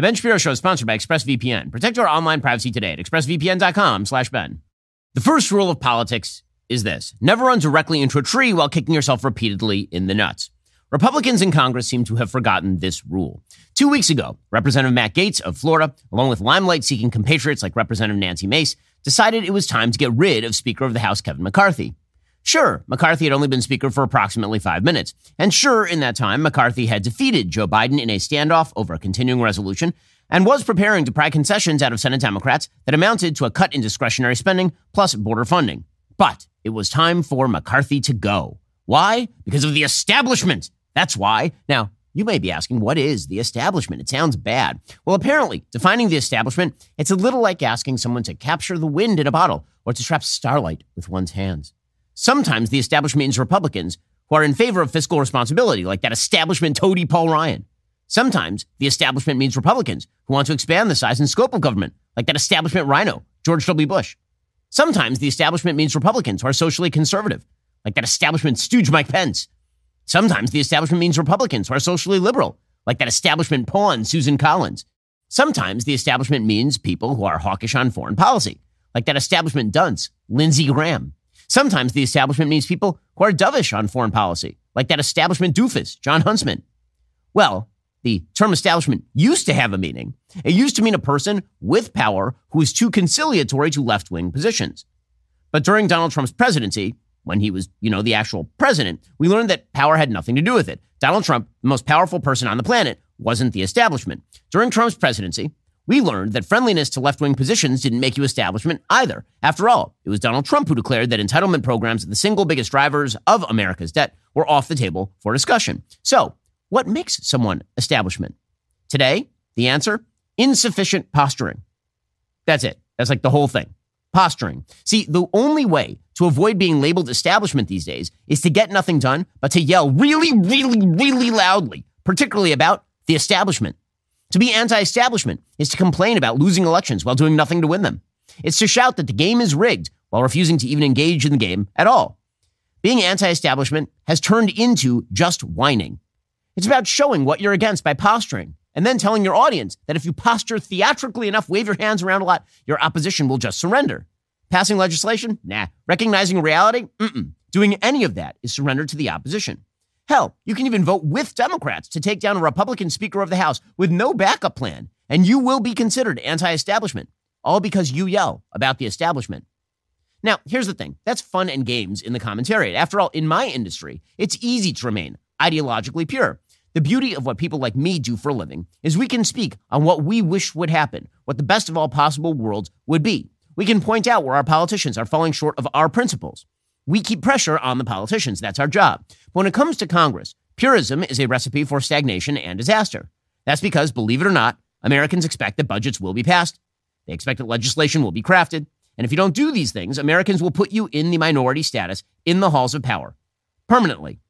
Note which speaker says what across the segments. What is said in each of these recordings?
Speaker 1: The Ben Shapiro Show is sponsored by ExpressVPN. Protect your online privacy today at expressvpn.com slash Ben. The first rule of politics is this. Never run directly into a tree while kicking yourself repeatedly in the nuts. Republicans in Congress seem to have forgotten this rule. Two weeks ago, Representative Matt Gaetz of Florida, along with limelight seeking compatriots like Representative Nancy Mace, decided it was time to get rid of Speaker of the House Kevin McCarthy. Sure, McCarthy had only been Speaker for approximately five minutes. And sure, in that time, McCarthy had defeated Joe Biden in a standoff over a continuing resolution and was preparing to pry concessions out of Senate Democrats that amounted to a cut in discretionary spending plus border funding. But it was time for McCarthy to go. Why? Because of the establishment. That's why. Now, you may be asking, what is the establishment? It sounds bad. Well, apparently, defining the establishment, it's a little like asking someone to capture the wind in a bottle or to trap starlight with one's hands. Sometimes the establishment means Republicans who are in favor of fiscal responsibility, like that establishment toady Paul Ryan. Sometimes the establishment means Republicans who want to expand the size and scope of government, like that establishment rhino, George W. Bush. Sometimes the establishment means Republicans who are socially conservative, like that establishment stooge Mike Pence. Sometimes the establishment means Republicans who are socially liberal, like that establishment pawn Susan Collins. Sometimes the establishment means people who are hawkish on foreign policy, like that establishment dunce, Lindsey Graham. Sometimes the establishment means people who are dovish on foreign policy, like that establishment doofus, Jon Huntsman. Well, the term establishment used to have a meaning. It used to mean a person with power who is too conciliatory to left wing positions. But during Donald Trump's presidency, when he was, you know, the actual president, we learned that power had nothing to do with it. Donald Trump, the most powerful person on the planet, wasn't the establishment. During Trump's presidency, we learned that friendliness to left wing positions didn't make you establishment either. After all, it was Donald Trump who declared that entitlement programs, the single biggest drivers of America's debt, were off the table for discussion. So, what makes someone establishment? Today, the answer insufficient posturing. That's it. That's like the whole thing. Posturing. See, the only way to avoid being labeled establishment these days is to get nothing done but to yell really, really, really loudly, particularly about the establishment. To be anti establishment is to complain about losing elections while doing nothing to win them. It's to shout that the game is rigged while refusing to even engage in the game at all. Being anti establishment has turned into just whining. It's about showing what you're against by posturing and then telling your audience that if you posture theatrically enough, wave your hands around a lot, your opposition will just surrender. Passing legislation? Nah. Recognizing reality? Mm-mm. Doing any of that is surrender to the opposition. Hell, you can even vote with Democrats to take down a Republican Speaker of the House with no backup plan, and you will be considered anti establishment, all because you yell about the establishment. Now, here's the thing that's fun and games in the commentariat. After all, in my industry, it's easy to remain ideologically pure. The beauty of what people like me do for a living is we can speak on what we wish would happen, what the best of all possible worlds would be. We can point out where our politicians are falling short of our principles. We keep pressure on the politicians. That's our job. But when it comes to Congress, purism is a recipe for stagnation and disaster. That's because, believe it or not, Americans expect that budgets will be passed. They expect that legislation will be crafted. And if you don't do these things, Americans will put you in the minority status in the halls of power permanently.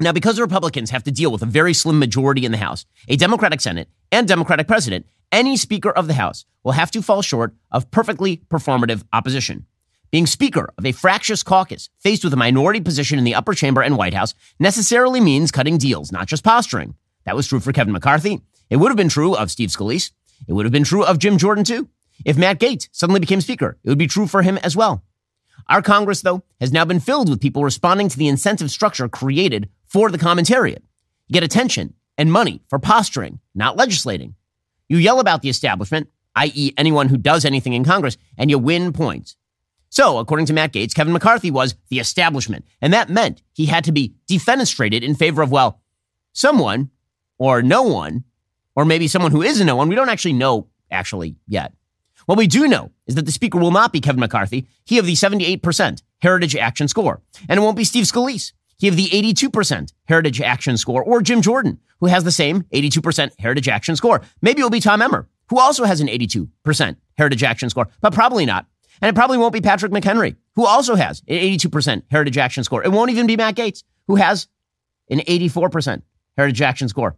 Speaker 1: Now, because the Republicans have to deal with a very slim majority in the House, a Democratic Senate, and Democratic President, any Speaker of the House will have to fall short of perfectly performative opposition. Being Speaker of a fractious caucus faced with a minority position in the upper chamber and White House necessarily means cutting deals, not just posturing. That was true for Kevin McCarthy. It would have been true of Steve Scalise. It would have been true of Jim Jordan, too. If Matt Gaetz suddenly became Speaker, it would be true for him as well. Our Congress, though, has now been filled with people responding to the incentive structure created for the commentariat. You get attention and money for posturing, not legislating. You yell about the establishment, i.e., anyone who does anything in Congress, and you win points. So, according to Matt Gaetz, Kevin McCarthy was the establishment. And that meant he had to be defenestrated in favor of, well, someone or no one, or maybe someone who is a no one. We don't actually know actually yet. What we do know is that the speaker will not be Kevin McCarthy, he of the 78% Heritage Action score. And it won't be Steve Scalise, he of the 82% Heritage Action score, or Jim Jordan, who has the same 82% Heritage Action score. Maybe it will be Tom Emmer, who also has an 82% Heritage Action score, but probably not. And it probably won't be Patrick McHenry, who also has an 82% Heritage Action score. It won't even be Matt Gaetz, who has an 84% Heritage Action score.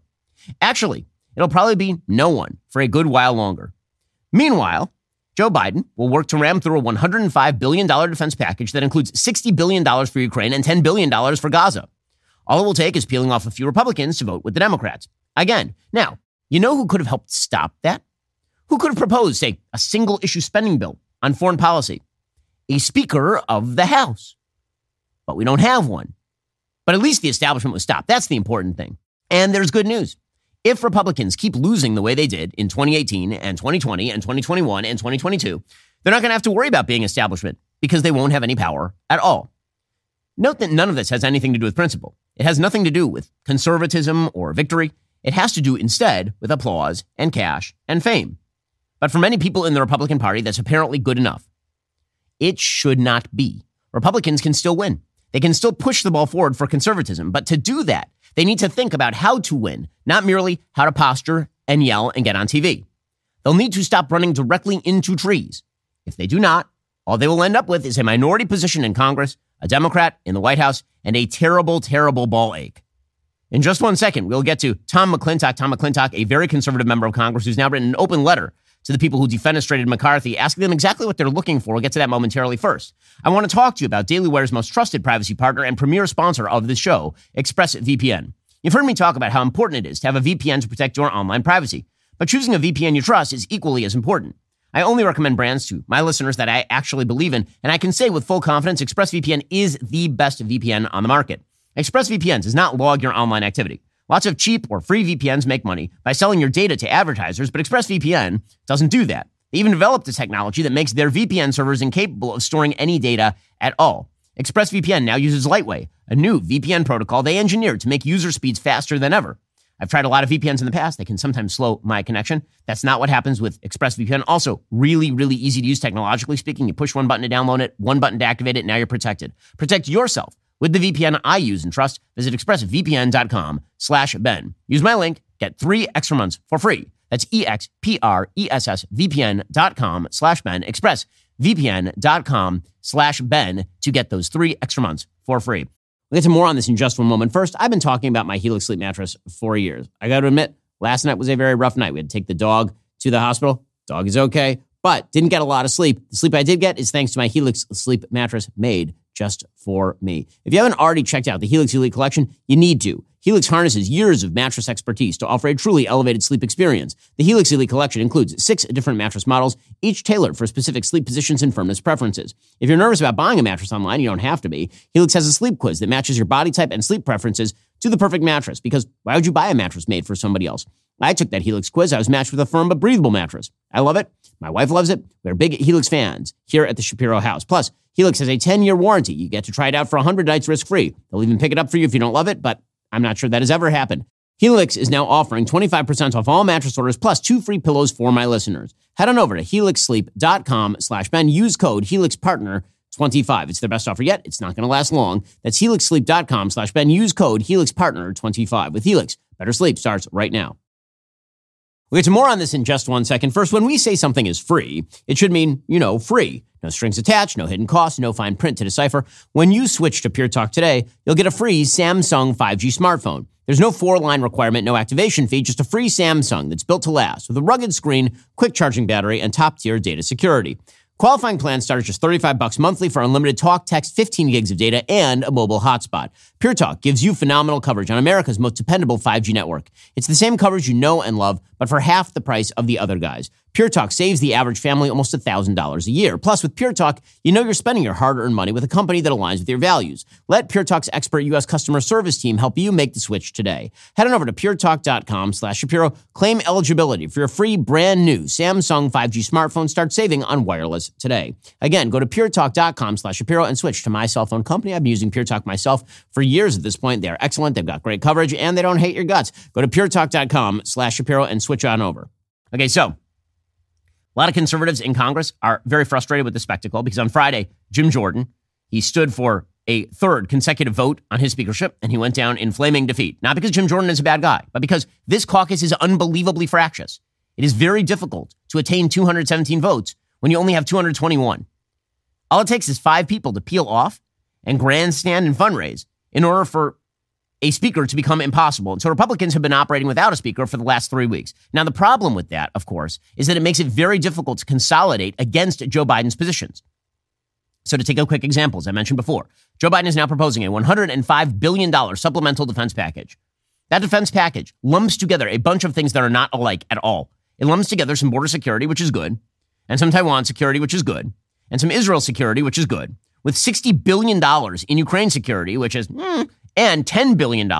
Speaker 1: Actually, it'll probably be no one for a good while longer. Meanwhile, Joe Biden will work to ram through a $105 billion defense package that includes $60 billion for Ukraine and $10 billion for Gaza. All it will take is peeling off a few Republicans to vote with the Democrats. Again, now, You know who could have helped stop that? Who could have proposed, say, a single issue spending bill on foreign policy? A Speaker of the House. But we don't have one. But at least the establishment was stopped. That's the important thing. And there's good news. If Republicans keep losing the way they did in 2018 and 2020 and 2021 and 2022, they're not going to have to worry about being establishment because they won't have any power at all. Note that none of this has anything to do with principle. It has nothing to do with conservatism or victory. It has to do instead with applause and cash and fame. But for many people in the Republican Party, that's apparently good enough. It should not be. Republicans can still win. They can still push the ball forward for conservatism. But to do that, they need to think about how to win, not merely how to posture and yell and get on TV. They'll need to stop running directly into trees. If they do not, all they will end up with is a minority position in Congress, a Democrat in the White House, and a terrible, terrible ball ache. In just one second, we'll get to Tom McClintock. Tom McClintock, a very conservative member of Congress who's now written an open letter to the people who defenestrated McCarthy, asking them exactly what they're looking for. We'll get to that momentarily first. I want to talk to you about Daily Wire's most trusted privacy partner and premier sponsor of the show, ExpressVPN. You've heard me talk about how important it is to have a VPN to protect your online privacy, but choosing a VPN you trust is equally as important. I only recommend brands to my listeners that I actually believe in, and I can say with full confidence ExpressVPN is the best VPN on the market. ExpressVPN does not log your online activity. Lots of cheap or free VPNs make money by selling your data to advertisers, but ExpressVPN doesn't do that. They even developed a technology that makes their VPN servers incapable of storing any data at all. ExpressVPN now uses Lightway, a new VPN protocol they engineered to make user speeds faster than ever. I've tried a lot of VPNs in the past. They can sometimes slow my connection. That's not what happens with ExpressVPN. Also, really, really easy to use technologically speaking. You push one button to download it, one button to activate it. Now you're protected. Protect yourself with the VPN I use and trust, visit expressvpn.com slash Ben. Use my link, get three extra months for free. That's E-X-P-R-E-S-S-V-P-N dot com slash Ben. Expressvpn.com slash Ben to get those three extra months for free. We'll get to more on this in just one moment. First, I've been talking about my Helix sleep mattress for years. I got to admit, last night was a very rough night. We had to take the dog to the hospital. Dog is okay, but didn't get a lot of sleep. The sleep I did get is thanks to my Helix sleep mattress made just for me. If you haven't already checked out the Helix Elite collection, you need to. Helix harnesses years of mattress expertise to offer a truly elevated sleep experience. The Helix Elite collection includes six different mattress models, each tailored for specific sleep positions and firmness preferences. If you're nervous about buying a mattress online, you don't have to be. Helix has a sleep quiz that matches your body type and sleep preferences to the perfect mattress because why would you buy a mattress made for somebody else? I took that Helix quiz. I was matched with a firm but breathable mattress. I love it. My wife loves it. We're big Helix fans here at the Shapiro house. Plus, Helix has a 10 year warranty. You get to try it out for 100 nights risk free. They'll even pick it up for you if you don't love it, but I'm not sure that has ever happened. Helix is now offering 25% off all mattress orders plus two free pillows for my listeners. Head on over to helixsleep.com slash Ben. Use code HelixPartner25. It's their best offer yet. It's not going to last long. That's helixsleep.com slash Ben. Use code HelixPartner25. With Helix, better sleep starts right now. We'll get to more on this in just one second. First, when we say something is free, it should mean, you know, free. No strings attached, no hidden costs, no fine print to decipher. When you switch to Pure Talk today, you'll get a free Samsung 5G smartphone. There's no four line requirement, no activation fee, just a free Samsung that's built to last with a rugged screen, quick charging battery, and top tier data security. Qualifying plans start at just 35 bucks monthly for unlimited talk, text, 15 gigs of data, and a mobile hotspot. Pure Talk gives you phenomenal coverage on America's most dependable 5G network. It's the same coverage you know and love, but for half the price of the other guys. Pure Talk saves the average family almost $1,000 a year. Plus, with Pure Talk, you know you're spending your hard earned money with a company that aligns with your values. Let Pure Talk's expert U.S. customer service team help you make the switch today. Head on over to puretalk.com slash Shapiro. Claim eligibility for your free brand new Samsung 5G smartphone. Start saving on wireless today. Again, go to puretalk.com slash Shapiro and switch to my cell phone company. I've been using Pure Talk myself for years at this point. They are excellent. They've got great coverage and they don't hate your guts. Go to puretalk.com slash Shapiro and switch on over. Okay, so a lot of conservatives in Congress are very frustrated with the spectacle because on Friday, Jim Jordan, he stood for a third consecutive vote on his speakership and he went down in flaming defeat. Not because Jim Jordan is a bad guy, but because this caucus is unbelievably fractious. It is very difficult to attain 217 votes when you only have 221. All it takes is five people to peel off and grandstand and fundraise in order for a speaker to become impossible. And so Republicans have been operating without a speaker for the last three weeks. Now, the problem with that, of course, is that it makes it very difficult to consolidate against Joe Biden's positions. So, to take a quick example, as I mentioned before, Joe Biden is now proposing a $105 billion supplemental defense package. That defense package lumps together a bunch of things that are not alike at all. It lumps together some border security, which is good, and some Taiwan security, which is good, and some Israel security, which is good, with $60 billion in Ukraine security, which is, mm, and $10 billion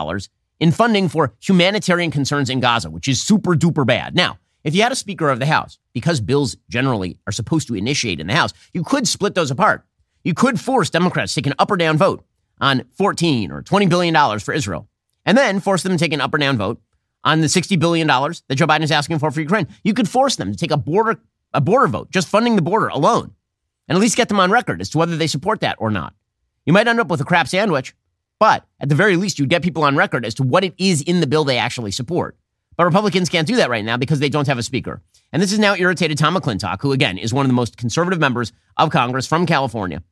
Speaker 1: in funding for humanitarian concerns in Gaza, which is super duper bad. Now, if you had a Speaker of the House, because bills generally are supposed to initiate in the House, you could split those apart. You could force Democrats to take an up or down vote on 14 or 20 billion dollars for Israel, and then force them to take an up or down vote on the 60 billion dollars that Joe Biden is asking for for Ukraine. You could force them to take a border a border vote, just funding the border alone, and at least get them on record as to whether they support that or not. You might end up with a crap sandwich, but at the very least, you'd get people on record as to what it is in the bill they actually support. But Republicans can't do that right now because they don't have a speaker. And this has now irritated Tom McClintock, who, again, is one of the most conservative members of Congress from California.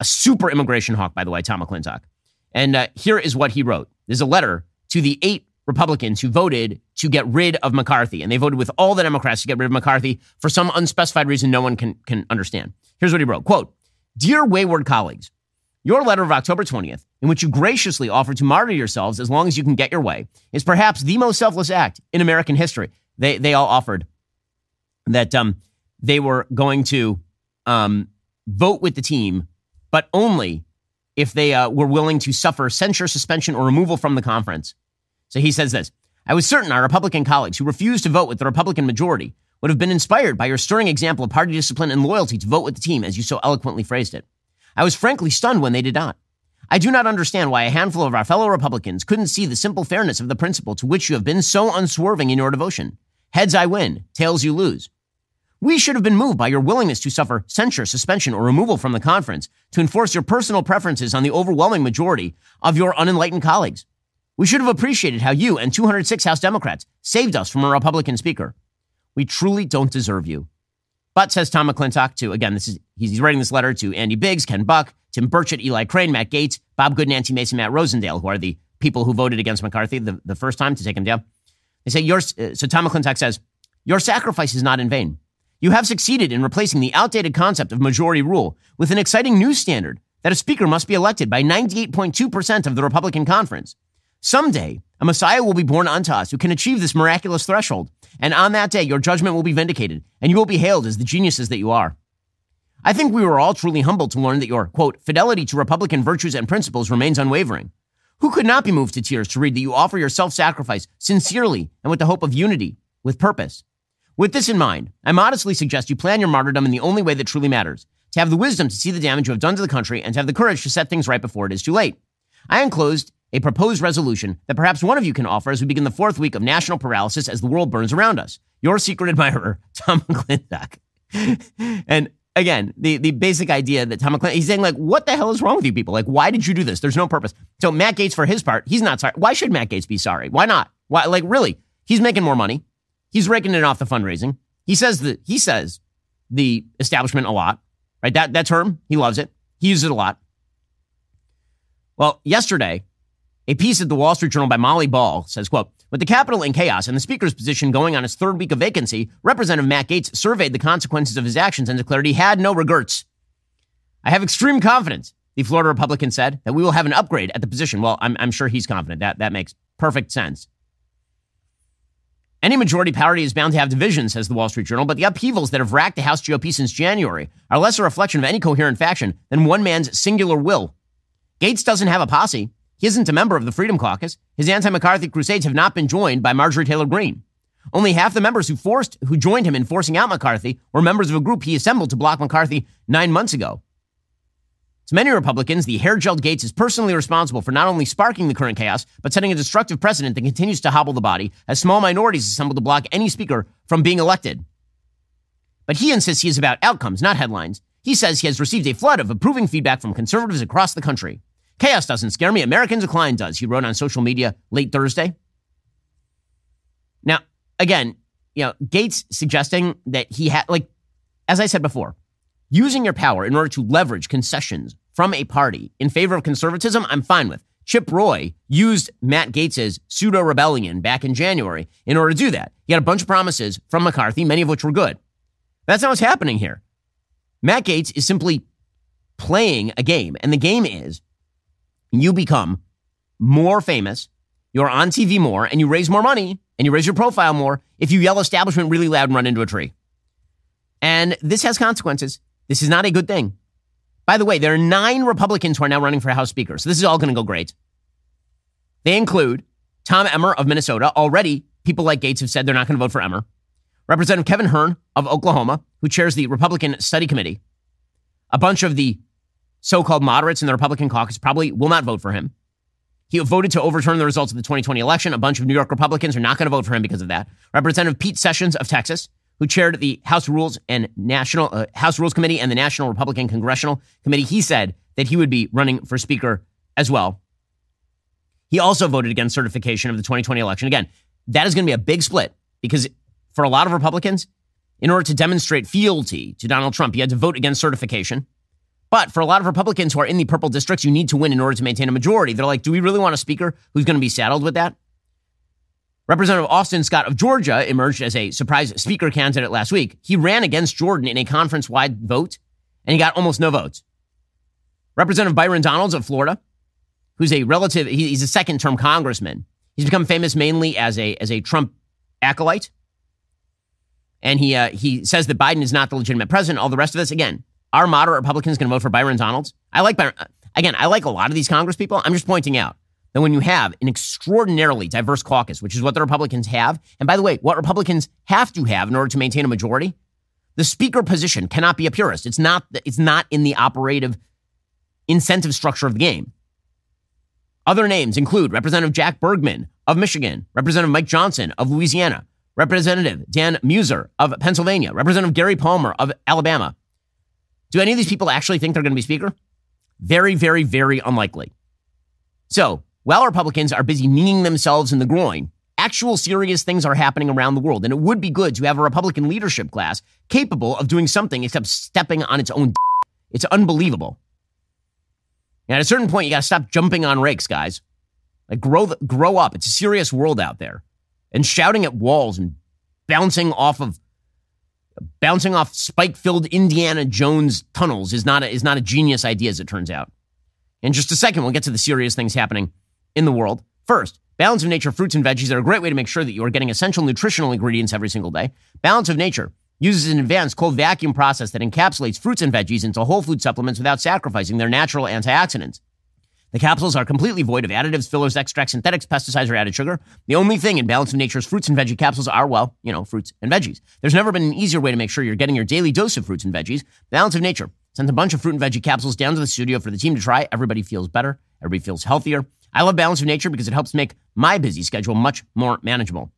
Speaker 1: A super immigration hawk, by the way, Tom McClintock. And uh, here is what he wrote. There's a letter to the eight Republicans who voted to get rid of McCarthy. And they voted with all the Democrats to get rid of McCarthy for some unspecified reason no one can, can understand. Here's what he wrote. Quote, Dear wayward colleagues, your letter of October 20th, in which you graciously offered to martyr yourselves as long as you can get your way, is perhaps the most selfless act in American history. They, they all offered that um, they were going to um, vote with the team, but only if they uh, were willing to suffer censure, suspension, or removal from the conference. So he says this I was certain our Republican colleagues who refused to vote with the Republican majority would have been inspired by your stirring example of party discipline and loyalty to vote with the team, as you so eloquently phrased it. I was frankly stunned when they did not. I do not understand why a handful of our fellow Republicans couldn't see the simple fairness of the principle to which you have been so unswerving in your devotion. Heads I win, tails you lose. We should have been moved by your willingness to suffer censure, suspension, or removal from the conference to enforce your personal preferences on the overwhelming majority of your unenlightened colleagues. We should have appreciated how you and 206 House Democrats saved us from a Republican speaker. We truly don't deserve you. But says Tom McClintock to again, this is he's writing this letter to Andy Biggs, Ken Buck, Tim Burchett, Eli Crane, Matt Gaetz, Bob Good, Nancy Mace, Matt Rosendale, who are the people who voted against McCarthy the, the first time to take him down. They say yours. Uh, so Tom McClintock says your sacrifice is not in vain. You have succeeded in replacing the outdated concept of majority rule with an exciting new standard that a speaker must be elected by 98.2% of the Republican conference. Someday, a Messiah will be born unto us who can achieve this miraculous threshold. And on that day, your judgment will be vindicated, and you will be hailed as the geniuses that you are. I think we were all truly humbled to learn that your, quote, fidelity to Republican virtues and principles remains unwavering. Who could not be moved to tears to read that you offer your self sacrifice sincerely and with the hope of unity, with purpose? With this in mind, I modestly suggest you plan your martyrdom in the only way that truly matters to have the wisdom to see the damage you have done to the country and to have the courage to set things right before it is too late. I enclosed a proposed resolution that perhaps one of you can offer as we begin the fourth week of national paralysis as the world burns around us. Your secret admirer, Tom McClintock. and again, the, the basic idea that Tom McClintock, he's saying, like, what the hell is wrong with you people? Like, why did you do this? There's no purpose. So Matt Gaetz, for his part, he's not sorry. Why should Matt Gaetz be sorry? Why not? Why, like, really? He's making more money. He's raking it off the fundraising. He says that he says the establishment a lot, right? That, that term, he loves it. He uses it a lot. Well, yesterday, a piece at the Wall Street Journal by Molly Ball says, quote, with the Capitol in chaos and the Speaker's position going on its third week of vacancy, Representative Matt Gaetz surveyed the consequences of his actions and declared he had no regrets. I have extreme confidence, the Florida Republican said, that we will have an upgrade at the position. Well, I'm, I'm sure he's confident. That, that makes perfect sense. Any majority party is bound to have divisions, says the Wall Street Journal, but the upheavals that have racked the House GOP since January are less a reflection of any coherent faction than one man's singular will. Gaetz doesn't have a posse. He isn't a member of the Freedom Caucus. His anti-McCarthy crusades have not been joined by Marjorie Taylor Greene. Only half the members who forced, who joined him in forcing out McCarthy were members of a group he assembled to block McCarthy nine months ago. To many Republicans, the hair gelled Gaetz is personally responsible for not only sparking the current chaos, but setting a destructive precedent that continues to hobble the body as small minorities assemble to block any speaker from being elected. But he insists he is about outcomes, not headlines. He says he has received a flood of approving feedback from conservatives across the country. Chaos doesn't scare me. American decline does, he wrote on social media late Thursday. Now, again, you know, Gaetz suggesting that he had, like, as I said before, using your power in order to leverage concessions from a party in favor of conservatism, I'm fine with. Chip Roy used Matt Gaetz's pseudo rebellion back in January in order to do that. He had a bunch of promises from McCarthy, many of which were good. That's not what's happening here. Matt Gaetz is simply playing a game, and the game is you become more famous you're on TV more, and you raise more money, and you raise your profile more if you yell establishment really loud and run into a tree. And this has consequences. This is not a good thing. By the way, there are nine Republicans who are now running for House Speaker. So this is all going to go great. They include Tom Emmer of Minnesota. Already, people like Gaetz have said they're not going to vote for Emmer. Representative Kevin Hern of Oklahoma, who chairs the Republican Study Committee. A bunch of the so called moderates in the Republican caucus probably will not vote for him. He voted to overturn the results of the 2020 election. A bunch of New York Republicans are not going to vote for him because of that. Representative Pete Sessions of Texas, who chaired the House Rules and National uh, House Rules Committee and the National Republican Congressional Committee, he said that he would be running for Speaker as well. He also voted against certification of the 2020 election. Again, that is going to be a big split because for a lot of Republicans, in order to demonstrate fealty to Donald Trump, you had to vote against certification. But for a lot of Republicans who are in the purple districts, you need to win in order to maintain a majority. They're like, do we really want a speaker who's going to be saddled with that? Representative Austin Scott of Georgia emerged as a surprise speaker candidate last week. He ran against Jordan in a conference wide vote, and he got almost no votes. Representative Byron Donalds of Florida, who's a relative, he's a second term congressman. He's become famous mainly as a, as a Trump acolyte. And he, uh, he says that Biden is not the legitimate president. All the rest of this, again, our moderate Republicans going to vote for Byron Donalds. I like Byron. Again, I like a lot of these Congress people. I'm just pointing out that when you have an extraordinarily diverse caucus, which is what the Republicans have, and by the way, what Republicans have to have in order to maintain a majority, the speaker position cannot be a purist. It's not, it's not in the operative incentive structure of the game. Other names include Representative Jack Bergman of Michigan, Representative Mike Johnson of Louisiana, Representative Dan Meuser of Pennsylvania, Representative Gary Palmer of Alabama. Do any of these people actually think they're going to be Speaker? Very, very, very unlikely. So while Republicans are busy kneeing themselves in the groin, actual serious things are happening around the world. And it would be good to have a Republican leadership class capable of doing something except stepping on its own. D- it's unbelievable. And at a certain point, you got to stop jumping on rakes, guys. Like grow, grow up. It's a serious world out there. And shouting at walls and bouncing off of bouncing off spike-filled Indiana Jones tunnels is not a, is not a genius idea, as it turns out. In just a second, we'll get to the serious things happening in the world. First, Balance of Nature fruits and veggies are a great way to make sure that you are getting essential nutritional ingredients every single day. Balance of Nature uses an advanced cold vacuum process that encapsulates fruits and veggies into whole food supplements without sacrificing their natural antioxidants. The capsules are completely void of additives, fillers, extracts, synthetics, pesticides, or added sugar. The only thing in Balance of Nature's fruits and veggie capsules are, well, you know, fruits and veggies. There's never been an easier way to make sure you're getting your daily dose of fruits and veggies. Balance of Nature sent a bunch of fruit and veggie capsules down to the studio for the team to try. Everybody feels better. Everybody feels healthier. I love Balance of Nature because it helps make my busy schedule much more manageable.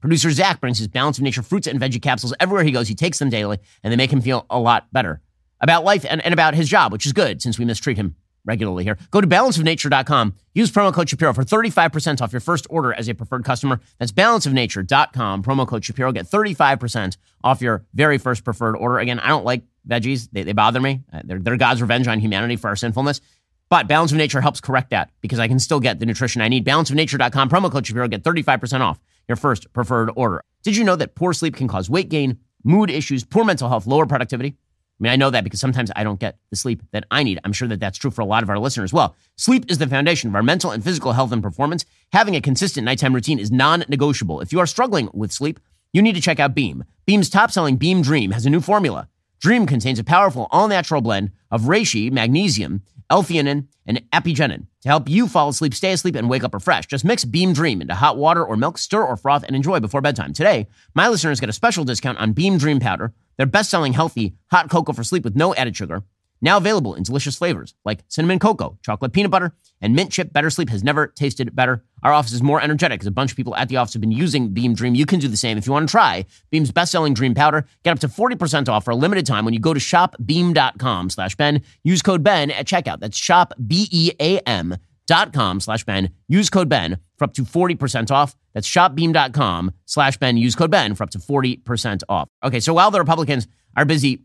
Speaker 1: Producer Zach brings his Balance of Nature fruits and veggie capsules everywhere he goes. He takes them daily, and they make him feel a lot better about life and, and about his job, which is good since we mistreat him regularly here. Go to balanceofnature.com. Use promo code Shapiro for 35% off your first order as a preferred customer. That's balanceofnature.com. Promo code Shapiro. Get 35% off your very first preferred order. Again, I don't like veggies. They, they bother me. Uh, they're, they're God's revenge on humanity for our sinfulness. But Balance of Nature helps correct that because I can still get the nutrition I need. Balanceofnature.com, promo code Shapiro, get 35% off your first preferred order. Did you know that poor sleep can cause weight gain, mood issues, poor mental health, lower productivity? I mean, I know that because sometimes I don't get the sleep that I need. I'm sure that that's true for a lot of our listeners as well. Sleep is the foundation of our mental and physical health and performance. Having a consistent nighttime routine is non negotiable. If you are struggling with sleep, you need to check out Beam. Beam's top selling Beam Dream has a new formula. Dream contains a powerful all natural blend of reishi, magnesium, L-theanine, and apigenin to help you fall asleep, stay asleep, and wake up refreshed. Just mix Beam Dream into hot water or milk, stir or froth, and enjoy before bedtime. Today, my listeners get a special discount on Beam Dream Powder, their best-selling healthy hot cocoa for sleep with no added sugar. Now available in delicious flavors like cinnamon cocoa, chocolate peanut butter, and mint chip. Better sleep has never tasted better. Our office is more energetic because a bunch of people at the office have been using Beam Dream. You can do the same. If you want to try Beam's best-selling Dream Powder, get up to 40% off for a limited time when you go to shopbeam.com slash Ben. Use code Ben at checkout. That's shop, B-E-A-M dot com slash Ben. Use code Ben for up to 40% off. That's shopbeam.com slash Ben. Use code Ben for up to 40% off. Okay, so while the Republicans are busy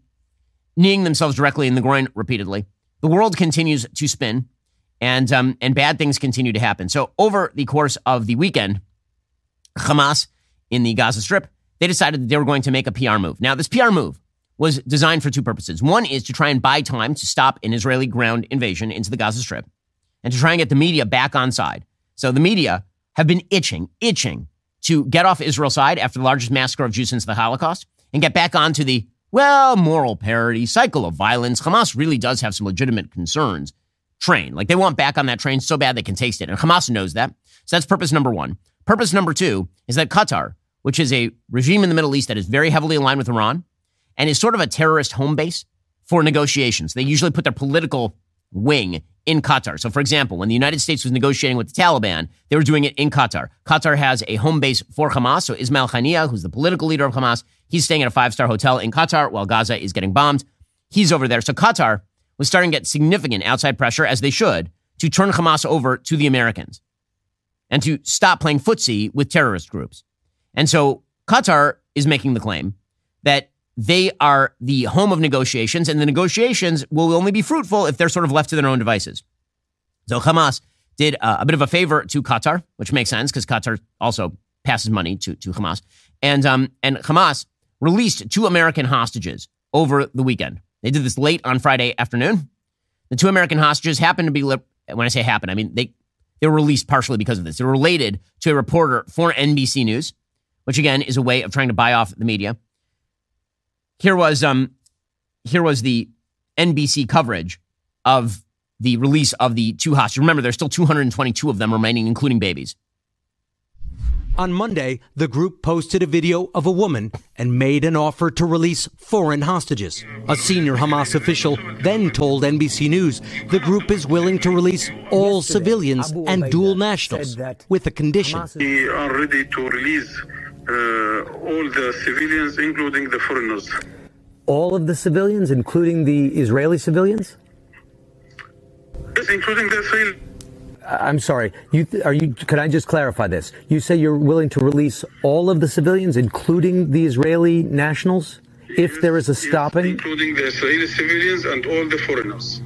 Speaker 1: kneeing themselves directly in the groin repeatedly. The world continues to spin, and um, and bad things continue to happen. So over the course of the weekend, Hamas in the Gaza Strip they decided that they were going to make a PR move. Now, this PR move was designed for two purposes. One is to try and buy time to stop an Israeli ground invasion into the Gaza Strip, and to try and get the media back on side. So the media have been itching, itching to get off Israel's side after the largest massacre of Jews since the Holocaust and get back onto the, well, moral parity, cycle of violence. Hamas really does have some legitimate concerns train. Like they want back on that train so bad they can taste it. And Hamas knows that. So that's purpose number one. Purpose number two is that Qatar, which is a regime in the Middle East that is very heavily aligned with Iran and is sort of a terrorist home base for negotiations. They usually put their political wing in Qatar. So, for example, when the United States was negotiating with the Taliban, they were doing it in Qatar. Qatar has a home base for Hamas. So, Ismail Haniyeh, who's the political leader of Hamas, he's staying at a five star hotel in Qatar while Gaza is getting bombed. He's over there. So, Qatar was starting to get significant outside pressure, as they should, to turn Hamas over to the Americans and to stop playing footsie with terrorist groups. And so Qatar is making the claim that they are the home of negotiations, and the negotiations will only be fruitful if they're sort of left to their own devices. So Hamas did uh, a bit of a favor to Qatar, which makes sense because Qatar also passes money to, to Hamas. And, um, and Hamas released two American hostages over the weekend. They did this late on Friday afternoon. The two American hostages happened to be, when I say happened, I mean they they were released partially because of this. They're related to a reporter for NBC News, which again is a way of trying to buy off the media. Here was um, here was the NBC coverage of the release of the two hostages. Remember, there's still 222 of them remaining, including babies.
Speaker 2: On Monday, the group posted a video of a woman and made an offer to release foreign hostages. A senior Hamas official then told NBC News the group is willing to release all civilians and dual nationals with a condition.
Speaker 3: We are ready to release Uh, all the civilians, including the foreigners.
Speaker 4: All of the civilians, including the Israeli civilians?
Speaker 3: Yes, including the Israeli
Speaker 4: I'm sorry. You are you? Can I just clarify this? You say you're willing to release all of the civilians, including the Israeli nationals, if there is a stopping,
Speaker 3: yes, including the Israeli civilians and all the foreigners.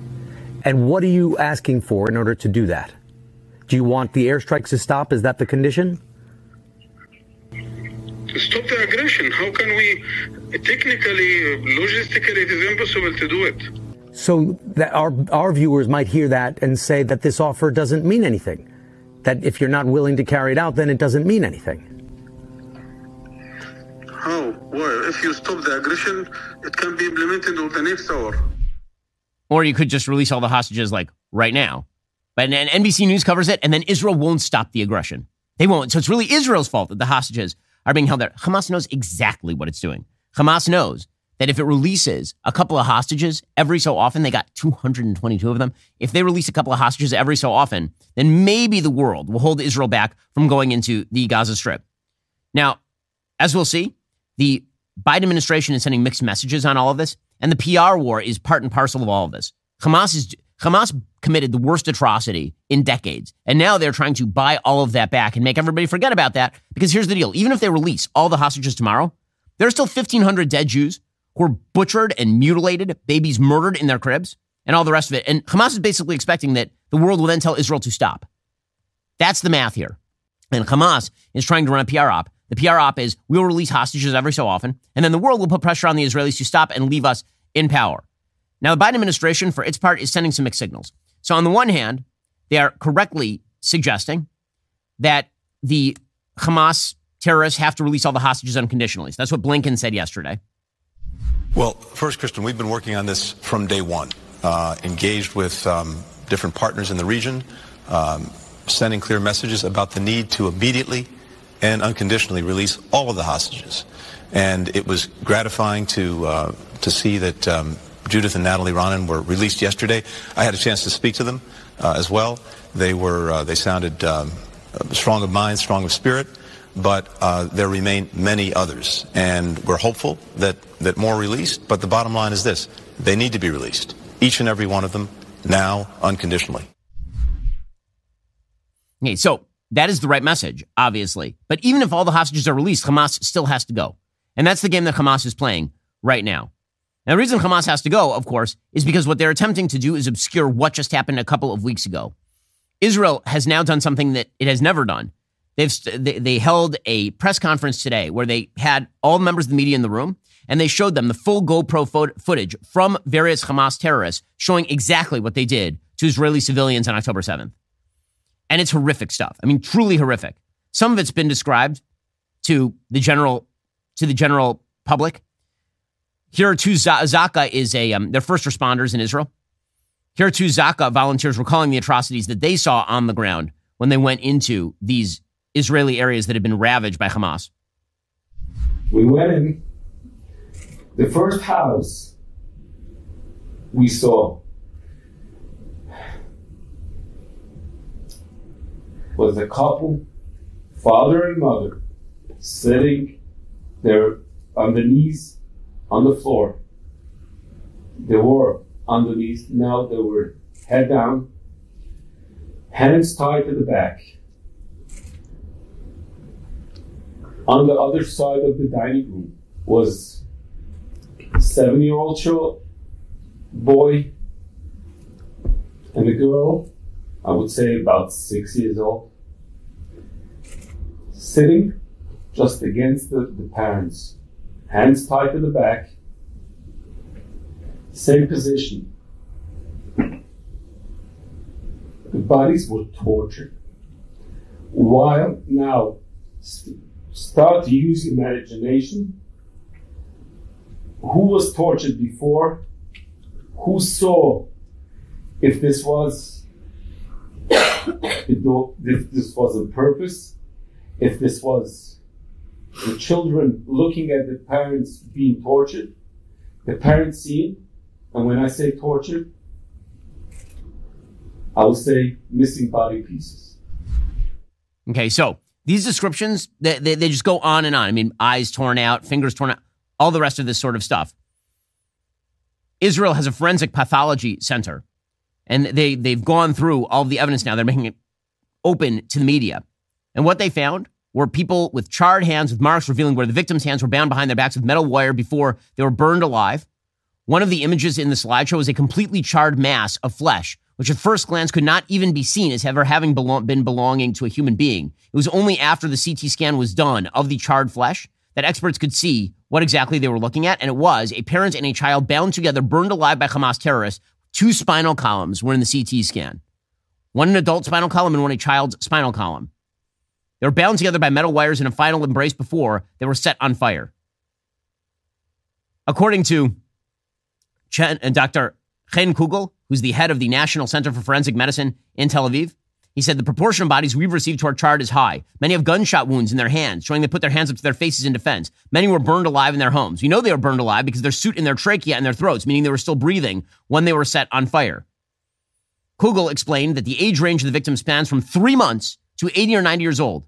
Speaker 4: And what are you asking for in order to do that? Do you want the airstrikes to stop? Is that the condition?
Speaker 3: To stop the aggression. How can we? Technically, logistically, it is impossible to do it.
Speaker 4: So that our, our viewers might hear that and say that this offer doesn't mean anything. That if you're not willing to carry it out, then it doesn't mean anything.
Speaker 3: How? Well, if you stop the aggression, it can be implemented over the next hour.
Speaker 1: Or you could just release all the hostages like right now. But and NBC News covers it, and then Israel won't stop the aggression. They won't. So it's really Israel's fault that the hostages are being held there. Hamas knows exactly what it's doing. Hamas knows that if it releases a couple of hostages every so often, they got 222 of them. If they release a couple of hostages every so often, then maybe the world will hold Israel back from going into the Gaza Strip. Now, as we'll see, the Biden administration is sending mixed messages on all of this, and the PR war is part and parcel of all of this. Hamas is Hamas committed the worst atrocity in decades, and now they're trying to buy all of that back and make everybody forget about that. Because here's the deal: even if they release all the hostages tomorrow, there are still 1,500 dead Jews who were butchered and mutilated, babies murdered in their cribs, and all the rest of it. And Hamas is basically expecting that the world will then tell Israel to stop. That's the math here. And Hamas is trying to run a PR op. The PR op is we'll release hostages every so often, and then the world will put pressure on the Israelis to stop and leave us in power. Now, the Biden administration, for its part, is sending some mixed signals. So, on the one hand, they are correctly suggesting that the Hamas terrorists have to release all the hostages unconditionally. So that's what Blinken said yesterday.
Speaker 5: Well, first, Kristen, we've been working on this from day one, uh, engaged with um, different partners in the region, um, sending clear messages about the need to immediately and unconditionally release all of the hostages. And it was gratifying to uh, to see that um, Judith and Natalie Raanan were released yesterday. I had a chance to speak to them uh, as well. They were uh, they sounded um, strong of mind, strong of spirit but uh, there remain many others. And we're hopeful that, that more released, but the bottom line is this. They need to be released, each and every one of them, now, unconditionally.
Speaker 1: Okay, so that is the right message, obviously. But even if all the hostages are released, Hamas still has to go. And that's the game that Hamas is playing right now. Now, the reason Hamas has to go, of course, is because what they're attempting to do is obscure what just happened a couple of weeks ago. Israel has now done something that it has never done. They've they, they held a press conference today where they had all members of the media in the room and they showed them the full GoPro fo- footage from various Hamas terrorists showing exactly what they did to Israeli civilians on October 7th. And it's horrific stuff. I mean, truly horrific. Some of it's been described to the general to the general public. Here are two Zaka is a um, they're first responders in Israel. Here are two Zaka volunteers recalling the atrocities that they saw on the ground when they went into these Israeli areas that had been ravaged by Hamas.
Speaker 6: We went in. The first house we saw was a couple, father and mother, sitting there on the knees on the floor. They were underneath. Now they were head down, hands tied to the back. On the other side of the dining room was seven year old boy and a girl, I would say about six years old, sitting just against the, the parents, hands tied to the back, same position. The bodies were tortured. While now, st- start to use imagination. Who was tortured before? Who saw if this was if this was a purpose, if this was the children looking at the parents being tortured, the parents seeing, and when I say tortured, I will say missing body pieces.
Speaker 1: Okay, so these descriptions, they, they, they, just go on and on. I mean, eyes torn out, fingers torn out, all the rest of this sort of stuff. Israel has a forensic pathology center, and they, they've gone through all the evidence now. They're making it open to the media. And what they found were people with charred hands with marks revealing where the victims' hands were bound behind their backs with metal wire before they were burned alive. One of the images in the slideshow was a completely charred mass of flesh, which at first glance could not even be seen as ever having been belonging to a human being. It was only after the CT scan was done of the charred flesh that experts could see what exactly they were looking at. And it was a parent and a child bound together, burned alive by Hamas terrorists. Two spinal columns were in the CT scan one an adult spinal column and one a child's spinal column. They were bound together by metal wires in a final embrace before they were set on fire. According to Chen, and uh, Dr. Chen Kugel, who's the head of the National Center for Forensic Medicine in Tel Aviv, he said the proportion of bodies we've received to our chart is high. Many have gunshot wounds in their hands, showing they put their hands up to their faces in defense. Many were burned alive in their homes. We know they were burned alive because their suit in their trachea and their throats, meaning they were still breathing when they were set on fire. Kugel explained that the age range of the victims spans from three months to 80 or 90 years old.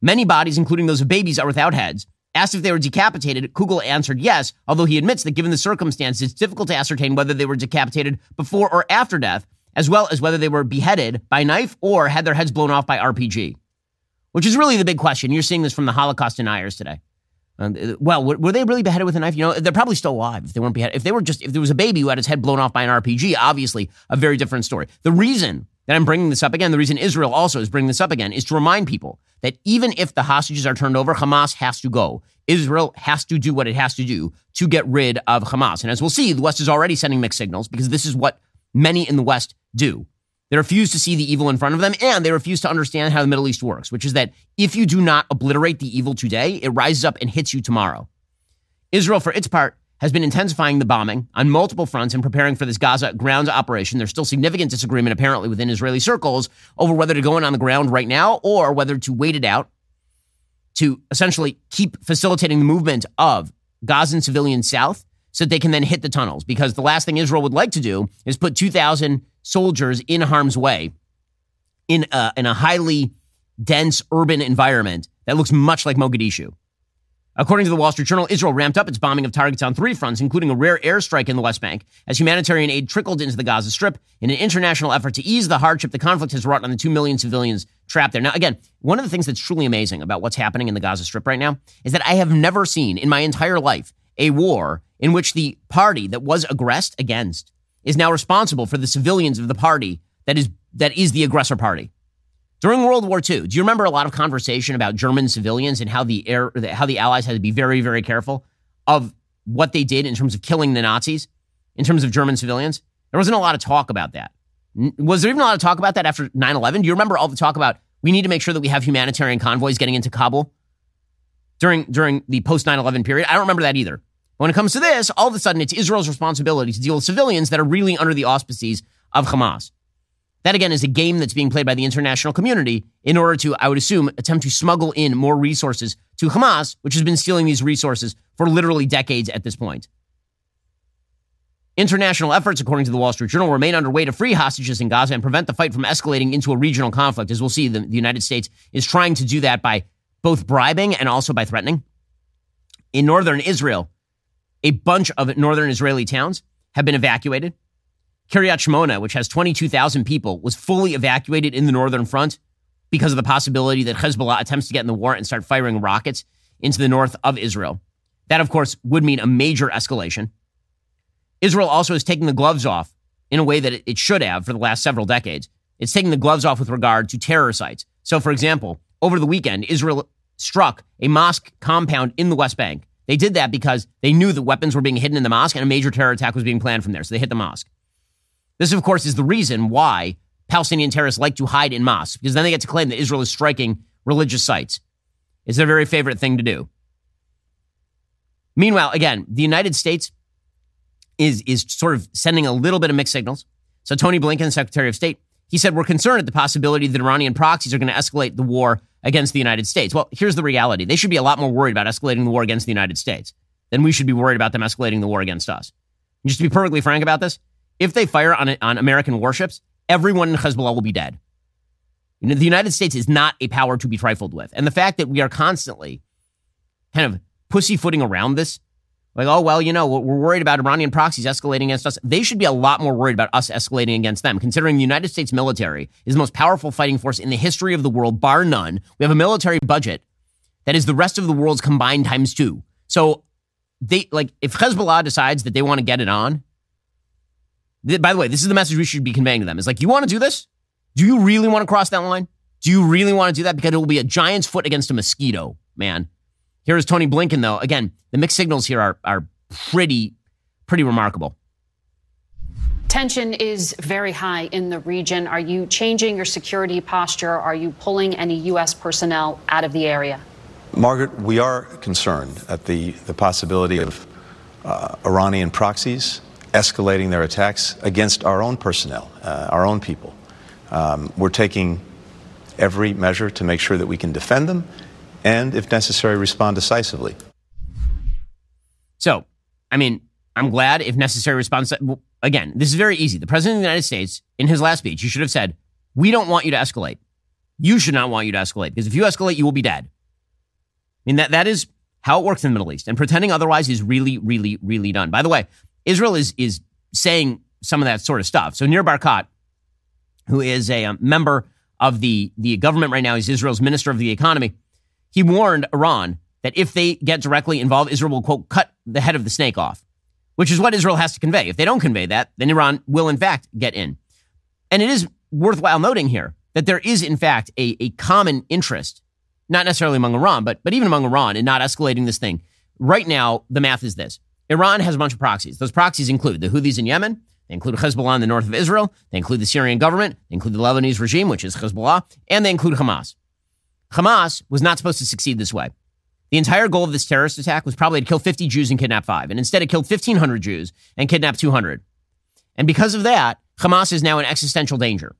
Speaker 1: Many bodies, including those of babies, are without heads. Asked if they were decapitated, Kugel answered yes, although he admits that given the circumstances, it's difficult to ascertain whether they were decapitated before or after death, as well as whether they were beheaded by knife or had their heads blown off by RPG, which is really the big question. You're seeing this from the Holocaust deniers today. Uh, well, were, were they really beheaded with a knife? You know, they're probably still alive if they weren't beheaded. If they were just, if there was a baby who had his head blown off by an RPG, obviously a very different story. The reason that I'm bringing this up again, the reason Israel also is bringing this up again, is to remind people that even if the hostages are turned over, Hamas has to go. Israel has to do what it has to do to get rid of Hamas. And as we'll see, the West is already sending mixed signals because this is what many in the West do. They refuse to see the evil in front of them and they refuse to understand how the Middle East works, which is that if you do not obliterate the evil today, it rises up and hits you tomorrow. Israel, for its part, has been intensifying the bombing on multiple fronts and preparing for this Gaza ground operation. There's still significant disagreement, apparently, within Israeli circles over whether to go in on the ground right now or whether to wait it out to essentially keep facilitating the movement of Gazan civilians south so that they can then hit the tunnels. Because the last thing Israel would like to do is put 2,000 soldiers in harm's way in a, in a highly dense urban environment that looks much like Mogadishu. According to the Wall Street Journal, Israel ramped up its bombing of targets on three fronts, including a rare airstrike in the West Bank, as humanitarian aid trickled into the Gaza Strip in an international effort to ease the hardship the conflict has wrought on the two million civilians trapped there. Now, again, one of the things that's truly amazing about what's happening in the Gaza Strip right now is that I have never seen in my entire life a war in which the party that was aggressed against is now responsible for the civilians of the party that is that is the aggressor party. During World War II, do you remember a lot of conversation about German civilians and how the air, how the Allies had to be very, very careful of what they did in terms of killing the Nazis, in terms of German civilians? There wasn't a lot of talk about that. Was there even a lot of talk about that after 9 11? Do you remember all the talk about we need to make sure that we have humanitarian convoys getting into Kabul during, during the post 9 11 period? I don't remember that either. When it comes to this, all of a sudden it's Israel's responsibility to deal with civilians that are really under the auspices of Hamas. That again is a game that's being played by the international community in order to, I would assume, attempt to smuggle in more resources to Hamas, which has been stealing these resources for literally decades at this point. International efforts, according to the Wall Street Journal, remain underway to free hostages in Gaza and prevent the fight from escalating into a regional conflict. As we'll see, the, the United States is trying to do that by both bribing and also by threatening. In northern Israel, a bunch of northern Israeli towns have been evacuated. Kiryat Shmona, which has 22,000 people, was fully evacuated in the northern front because of the possibility that Hezbollah attempts to get in the war and start firing rockets into the north of Israel. That, of course, would mean a major escalation. Israel also is taking the gloves off in a way that it should have for the last several decades. It's taking the gloves off with regard to terror sites. So, for example, over the weekend, Israel struck a mosque compound in the West Bank. They did that because they knew that weapons were being hidden in the mosque and a major terror attack was being planned from there. So they hit the mosque. This, of course, is the reason why Palestinian terrorists like to hide in mosques, because then they get to claim that Israel is striking religious sites. It's their very favorite thing to do. Meanwhile, again, the United States is, is sort of sending a little bit of mixed signals. So Tony Blinken, Secretary of State, he said, we're concerned at the possibility that Iranian proxies are going to escalate the war against the United States. Well, here's the reality. They should be a lot more worried about escalating the war against the United States than we should be worried about them escalating the war against us. And just to be perfectly frank about this, if they fire on, on American warships, everyone in Hezbollah will be dead. You know, the United States is not a power to be trifled with. And the fact that we are constantly kind of pussyfooting around this like, oh, well, you know, we're worried about Iranian proxies escalating against us. They should be a lot more worried about us escalating against them, considering the United States military is the most powerful fighting force in the history of the world, bar none. We have a military budget that is the rest of the world's combined times two. So they, like, if Hezbollah decides that they want to get it on, th- by the way, this is the message we should be conveying to them. Is like, you want to do this? Do you really want to cross that line? Do you really want to do that? Because it will be a giant's foot against a mosquito, man. Here is Tony Blinken, though. Again, the mixed signals here are, are pretty, pretty remarkable.
Speaker 7: Tension is very high in the region. Are you changing your security posture? Are you pulling any U.S. personnel out of the area?
Speaker 5: Margaret, we are concerned at the, the possibility of uh, Iranian proxies escalating their attacks against our own personnel, uh, our own people. Um, we're taking every measure to make sure that we can defend them and, if necessary, respond decisively.
Speaker 1: So, I mean, I'm glad if necessary response. Again, this is very easy. The president of the United States, in his last speech, you should have said, "We don't want you to escalate. You should not want you to escalate because if you escalate, you will be dead." I mean that that is how it works in the Middle East, and pretending otherwise is really, really, really done. By the way, Israel is is saying some of that sort of stuff. So Nir Barkat, who is a um, member of the the government right now, is Israel's minister of the economy. He warned Iran that if they get directly involved, Israel will, quote, cut the head of the snake off, which is what Israel has to convey. If they don't convey that, then Iran will, in fact, get in. And it is worthwhile noting here that there is, in fact, a, a common interest, not necessarily among Iran, but, but even among Iran in not escalating this thing. Right now, the math is this Iran has a bunch of proxies. Those proxies include the Houthis in Yemen, they include Hezbollah in the north of Israel, they include the Syrian government, they include the Lebanese regime, which is Hezbollah, and they include Hamas. Hamas was not supposed to succeed this way. The entire goal of this terrorist attack was probably to kill 50 Jews and kidnap five. And instead, it killed 1,500 Jews and kidnapped 200. And because of that, Hamas is now in existential danger.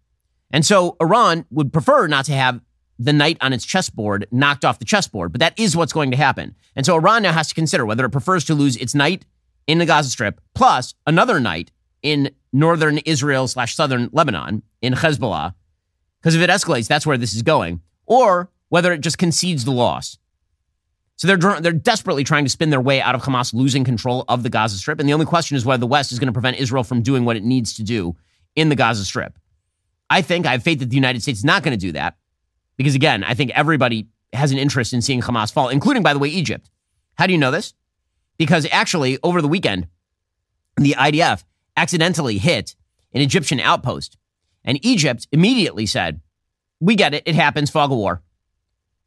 Speaker 1: And so Iran would prefer not to have the knight on its chessboard knocked off the chessboard, but that is what's going to happen. And so Iran now has to consider whether it prefers to lose its knight in the Gaza Strip plus another knight in northern Israel slash southern Lebanon in Hezbollah. Because if it escalates, that's where this is going. Or whether it just concedes the loss. So they're, they're desperately trying to spin their way out of Hamas losing control of the Gaza Strip. And the only question is whether the West is going to prevent Israel from doing what it needs to do in the Gaza Strip. I think, I have faith that the United States is not going to do that. Because again, I think everybody has an interest in seeing Hamas fall, including, by the way, Egypt. How do you know this? Because actually, over the weekend, the IDF accidentally hit an Egyptian outpost. And Egypt immediately said, We get it. It happens. Fog of war.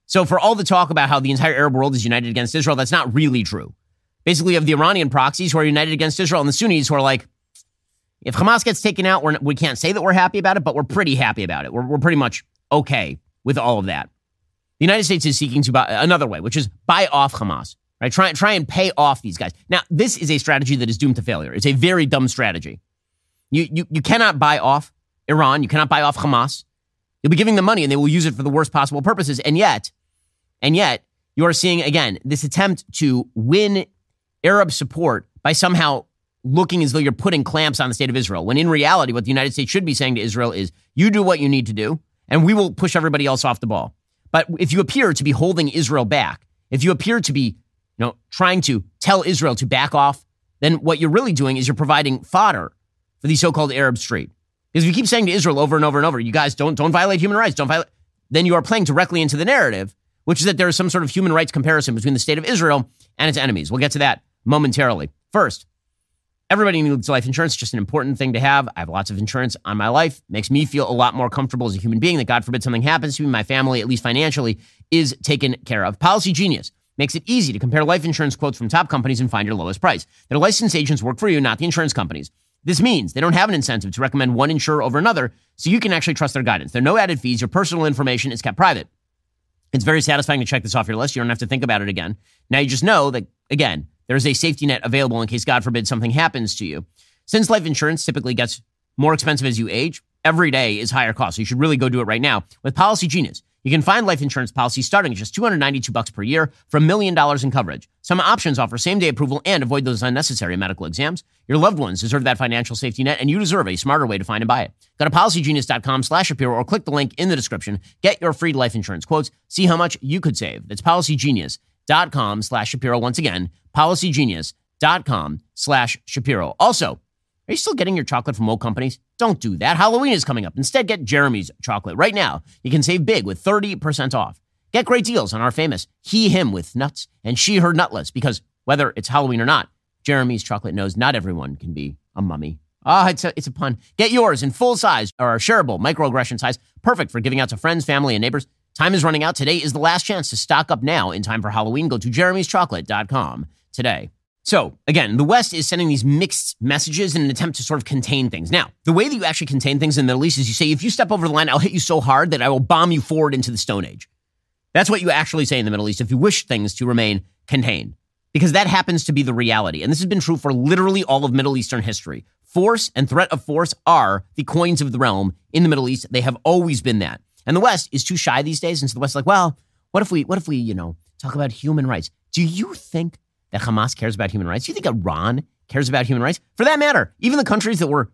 Speaker 1: So for all the talk about how the entire Arab world is united against Israel, that's not really true. Basically, you have the Iranian proxies who are united against Israel and the Sunnis who are like, If Hamas gets taken out, we're, we can't say that we're happy about it, but we're pretty happy about it. We're, we're pretty much okay with all of that. The United States is seeking to buy another way, which is buy off Hamas, right? Try, try and pay off these guys. Now, this is a strategy that is doomed to failure. It's a very dumb strategy. You, you, you cannot buy off Iran. You cannot buy off Hamas. You'll be giving them money and they will use it for the worst possible purposes. And yet, and yet, you are seeing again this attempt to win Arab support by somehow looking as though you're putting clamps on the state of Israel. When in reality, what the United States should be saying to Israel is, you do what you need to do, and we will push everybody else off the ball. But if you appear to be holding Israel back, if you appear to be, you know, trying to tell Israel to back off, then what you're really doing is you're providing fodder for the so-called Arab Street. Because if you keep saying to Israel over and over and over, you guys don't don't violate human rights, don't violate, then you are playing directly into the narrative, which is that there is some sort of human rights comparison between the state of Israel and its enemies. We'll get to that momentarily. First, everybody needs life insurance. It's just an important thing to have. I have lots of insurance on my life. Makes me feel a lot more comfortable as a human being that God forbid something happens to me, my family, at least financially, is taken care of. Policygenius makes it easy to compare life insurance quotes from top companies and find your lowest price. Their licensed agents work for you, not the insurance companies. This means they don't have an incentive to recommend one insurer over another, so you can actually trust their guidance. There are no added fees. Your personal information is kept private. It's very satisfying to check this off your list. You don't have to think about it again. Now you just know that, again, there's a safety net available in case, God forbid, something happens to you. Since life insurance typically gets more expensive as you age, every day is higher cost. So you should really go do it right now with Policygenius. You can find life insurance policies starting at just 292 bucks per year for a million dollars in coverage. Some options offer same-day approval and avoid those unnecessary medical exams. Your loved ones deserve that financial safety net, and you deserve a smarter way to find and buy it. Go to policygenius.com slash Shapiro or click the link in the description. Get your free life insurance quotes. See how much you could save. That's policygenius.com slash Shapiro. Once again, policygenius.com slash Shapiro. Also, are you still getting your chocolate from old companies? Don't do that. Halloween is coming up. Instead, get Jeremy's chocolate. Right now, you can save big with 30% off. Get great deals on our famous He Him with nuts and She Her nutless because whether it's Halloween or not, Jeremy's chocolate knows not everyone can be a mummy. Ah, oh, it's it's a pun. Get yours in full size or shareable microaggression size, perfect for giving out to friends, family, and neighbors. Time is running out. Today is the last chance to stock up now in time for Halloween. Go to jeremy'schocolate.com today. So again, the West is sending these mixed messages in an attempt to sort of contain things. Now, the way that you actually contain things in the Middle East is you say, if you step over the line, I'll hit you so hard that I will bomb you forward into the Stone Age. That's what you actually say in the Middle East if you wish things to remain contained, because that happens to be the reality. And this has been true for literally all of Middle Eastern history. Force and threat of force are the coins of the realm in the Middle East. They have always been that. And the West is too shy these days. And so the West is like, well, what if we, what if we, you know, talk about human rights? Do you think that Hamas cares about human rights? Do you think Iran cares about human rights? For that matter, even the countries that we're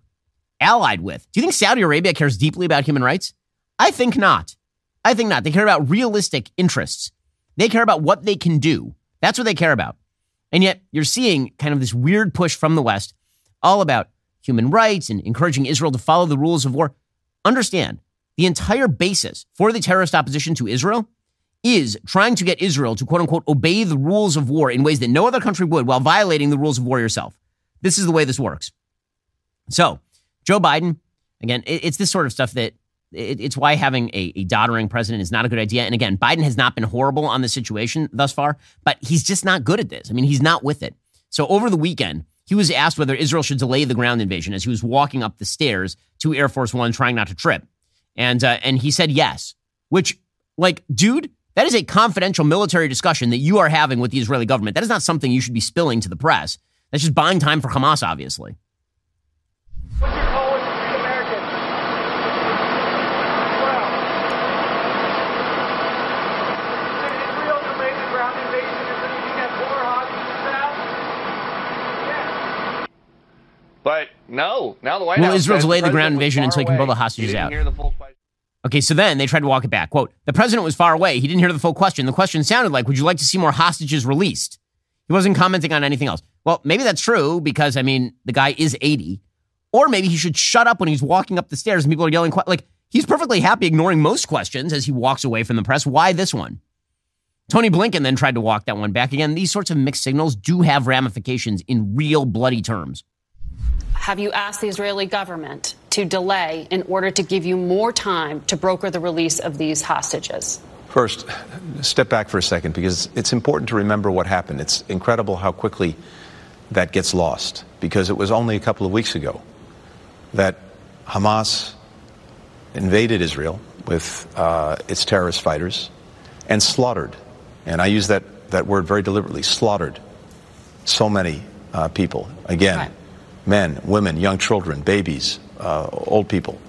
Speaker 1: allied with. Do you think Saudi Arabia cares deeply about human rights? I think not. I think not. They care about realistic interests. They care about what they can do. That's what they care about. And yet you're seeing kind of this weird push from the West all about human rights and encouraging Israel to follow the rules of war. Understand, the entire basis for the terrorist opposition to Israel is trying to get Israel to quote unquote obey the rules of war in ways that no other country would while violating the rules of war yourself. This is the way this works. So, Joe Biden, again, it's this sort of stuff that it's why having a, a, doddering president is not a good idea. And again, Biden has not been horrible on the situation thus far, but he's just not good at this. I mean, he's not with it. So over the weekend, he was asked whether Israel should delay the ground invasion as he was walking up the stairs to Air Force One, trying not to trip, and uh, and he said yes. Which, like, dude, that is a confidential military discussion that you are having with the Israeli government. That is not something you should be spilling to the press. That's just buying time for Hamas, obviously.
Speaker 8: What's your call with the Americans? Well, Israel delayed the ground invasion so you can get more hostages out? Yeah.
Speaker 9: But no, now the White
Speaker 1: Will
Speaker 9: House
Speaker 1: Israel
Speaker 9: says
Speaker 1: delay the ground invasion until he can pull the hostages out?
Speaker 9: the.
Speaker 1: Okay, so then they tried to walk it back. Quote, the president was far away. He didn't hear the full question. The question sounded like, would you like to see more hostages released? He wasn't commenting on anything else. Well, maybe that's true because, I mean, the guy is 80. Or maybe he should shut up when he's walking up the stairs and people are yelling. Like, he's perfectly happy ignoring most questions as he walks away from the press. Why this one? Tony Blinken then tried to walk that one back. Again, these sorts of mixed signals do have ramifications in real bloody terms.
Speaker 7: Have you asked the Israeli government to delay in order to give you more time to broker the release of these hostages?
Speaker 5: First, step back for a second because it's important to remember what happened. It's incredible how quickly that gets lost because it was only a couple of weeks ago that Hamas invaded Israel with uh, its terrorist fighters and slaughtered, and I use that, that word very deliberately, slaughtered so many uh, people. Again. Men, women, young children, babies, uh, old people,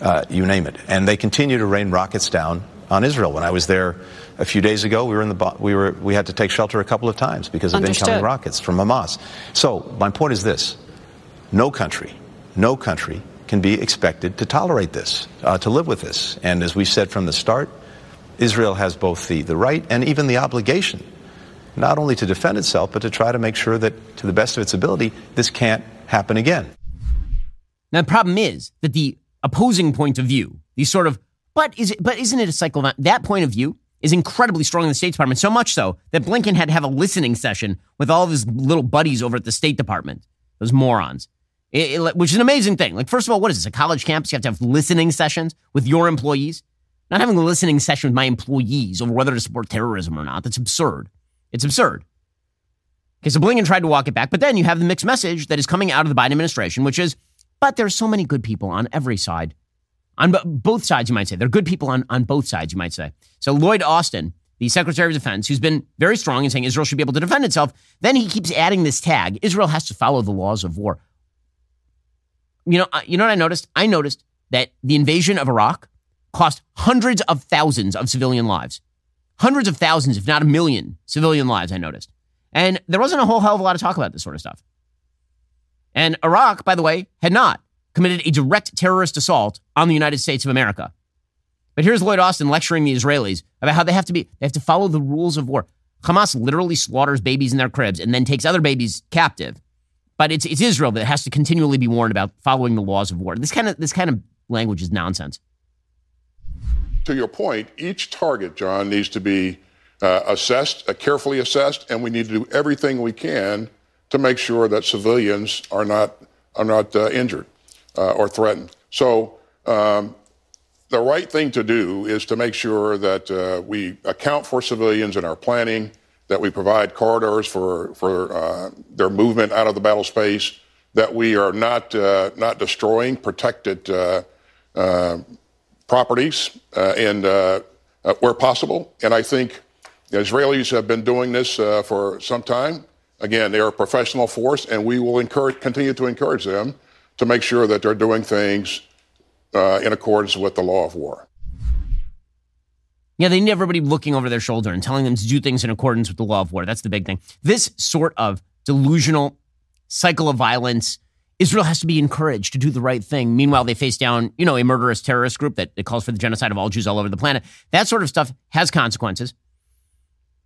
Speaker 5: uh, you name it. And they continue to rain rockets down on Israel. When I was there a few days ago, we were in the we were we had to take shelter a couple of times because of Understood. incoming rockets from Hamas. So my point is this: no country, no country can be expected to tolerate this, uh, to live with this. And as we said from the start, Israel has both the, the right and even the obligation not only to defend itself, but to try to make sure that, to the best of its ability, this can't happen again.
Speaker 1: Now, the problem is that the opposing point of view, these sort of, but is it, but isn't it a cycle that point of view is incredibly strong in the State Department, so much so that Blinken had to have a listening session with all of his little buddies over at the State Department, those morons. It, it, which is an amazing thing. Like, first of all, what is this? A college campus? You have to have listening sessions with your employees? Not having a listening session with my employees over whether to support terrorism or not. That's absurd. It's absurd. Okay, so Blinken tried to walk it back, but then you have the mixed message that is coming out of the Biden administration, which is, but there's so many good people on every side. On b- both sides, you might say. There are good people on, on both sides, you might say. So Lloyd Austin, the Secretary of Defense, who's been very strong in saying Israel should be able to defend itself, then he keeps adding this tag Israel has to follow the laws of war. You know, uh, you know what I noticed? I noticed that the invasion of Iraq cost hundreds of thousands of civilian lives. Hundreds of thousands, if not a million civilian lives, I noticed. And there wasn't a whole hell of a lot of talk about this sort of stuff. And Iraq, by the way, had not committed a direct terrorist assault on the United States of America. But here's Lloyd Austin lecturing the Israelis about how they have to be they have to follow the rules of war. Hamas literally slaughters babies in their cribs and then takes other babies captive but it's it's Israel that has to continually be warned about following the laws of war. This kind of this kind of language is nonsense.
Speaker 10: To your point, each target, John, needs to be uh, assessed, uh, carefully assessed, and we need to do everything we can to make sure that civilians are not are not uh, injured uh, or threatened. So. Um, the right thing to do is to make sure that uh, we account for civilians in our planning, that we provide corridors for, for uh, their movement out of the battle space, that we are not, not destroying protected properties and where possible. And I think the Israelis have been doing this uh, for some time. Again, they are a professional force, and we will encourage, continue to encourage them to make sure that they're doing things uh, in accordance with the law of war.
Speaker 1: Yeah, they need everybody looking over their shoulder and telling them to do things in accordance with the law of war. That's the big thing. This sort of delusional cycle of violence, Israel has to be encouraged to do the right thing. Meanwhile, they face down, you know, a murderous terrorist group that, that calls for the genocide of all Jews all over the planet. That sort of stuff has consequences.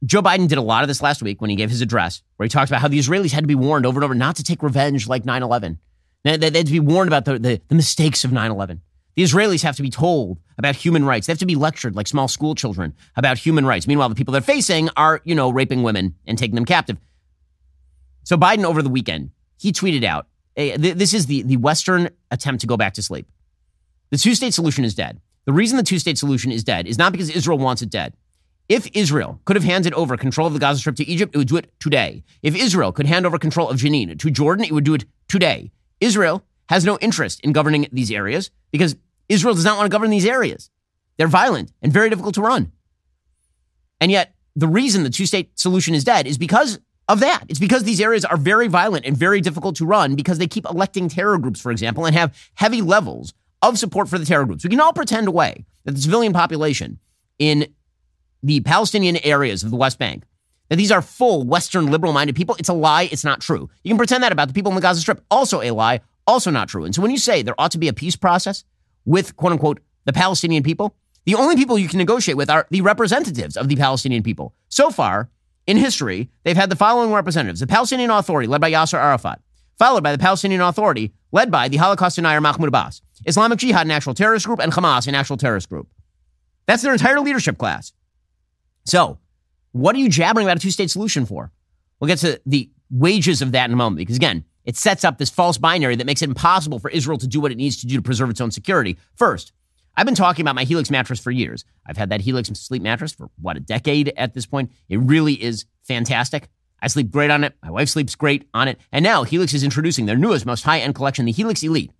Speaker 1: Joe Biden did a lot of this last week when he gave his address, where he talked about how the Israelis had to be warned over and over not to take revenge like 9 11. They had to be warned about the, the, the mistakes of 9 11. The Israelis have to be told about human rights. They have to be lectured like small school children about human rights. Meanwhile, the people they're facing are, you know, raping women and taking them captive. So Biden over the weekend, he tweeted out, this is the, the Western attempt to go back to sleep. The two state solution is dead. The reason the two state solution is dead is not because Israel wants it dead. If Israel could have handed over control of the Gaza Strip to Egypt, it would do it today. If Israel could hand over control of Jenin to Jordan, it would do it today. Israel has no interest in governing these areas because Israel does not want to govern these areas. They're violent and very difficult to run. And yet, the reason the two state solution is dead is because of that. It's because these areas are very violent and very difficult to run because they keep electing terror groups, for example, and have heavy levels of support for the terror groups. We can all pretend away that the civilian population in the Palestinian areas of the West Bank, that these are full Western liberal minded people. It's a lie. It's not true. You can pretend that about the people in the Gaza Strip. Also a lie. Also not true. And so when you say there ought to be a peace process, with quote unquote the Palestinian people, the only people you can negotiate with are the representatives of the Palestinian people. So far, in history, they've had the following representatives the Palestinian Authority, led by Yasser Arafat, followed by the Palestinian Authority, led by the Holocaust denier Mahmoud Abbas, Islamic Jihad, an actual terrorist group, and Hamas, an actual terrorist group. That's their entire leadership class. So, what are you jabbering about a two state solution for? We'll get to the wages of that in a moment because, again, it sets up this false binary that makes it impossible for Israel to do what it needs to do to preserve its own security. First, I've been talking about my Helix mattress for years. I've had that Helix sleep mattress for what, a decade at this point. It really is fantastic. I sleep great on it. My wife sleeps great on it. And now Helix is introducing their newest, most high end collection, the Helix Elite.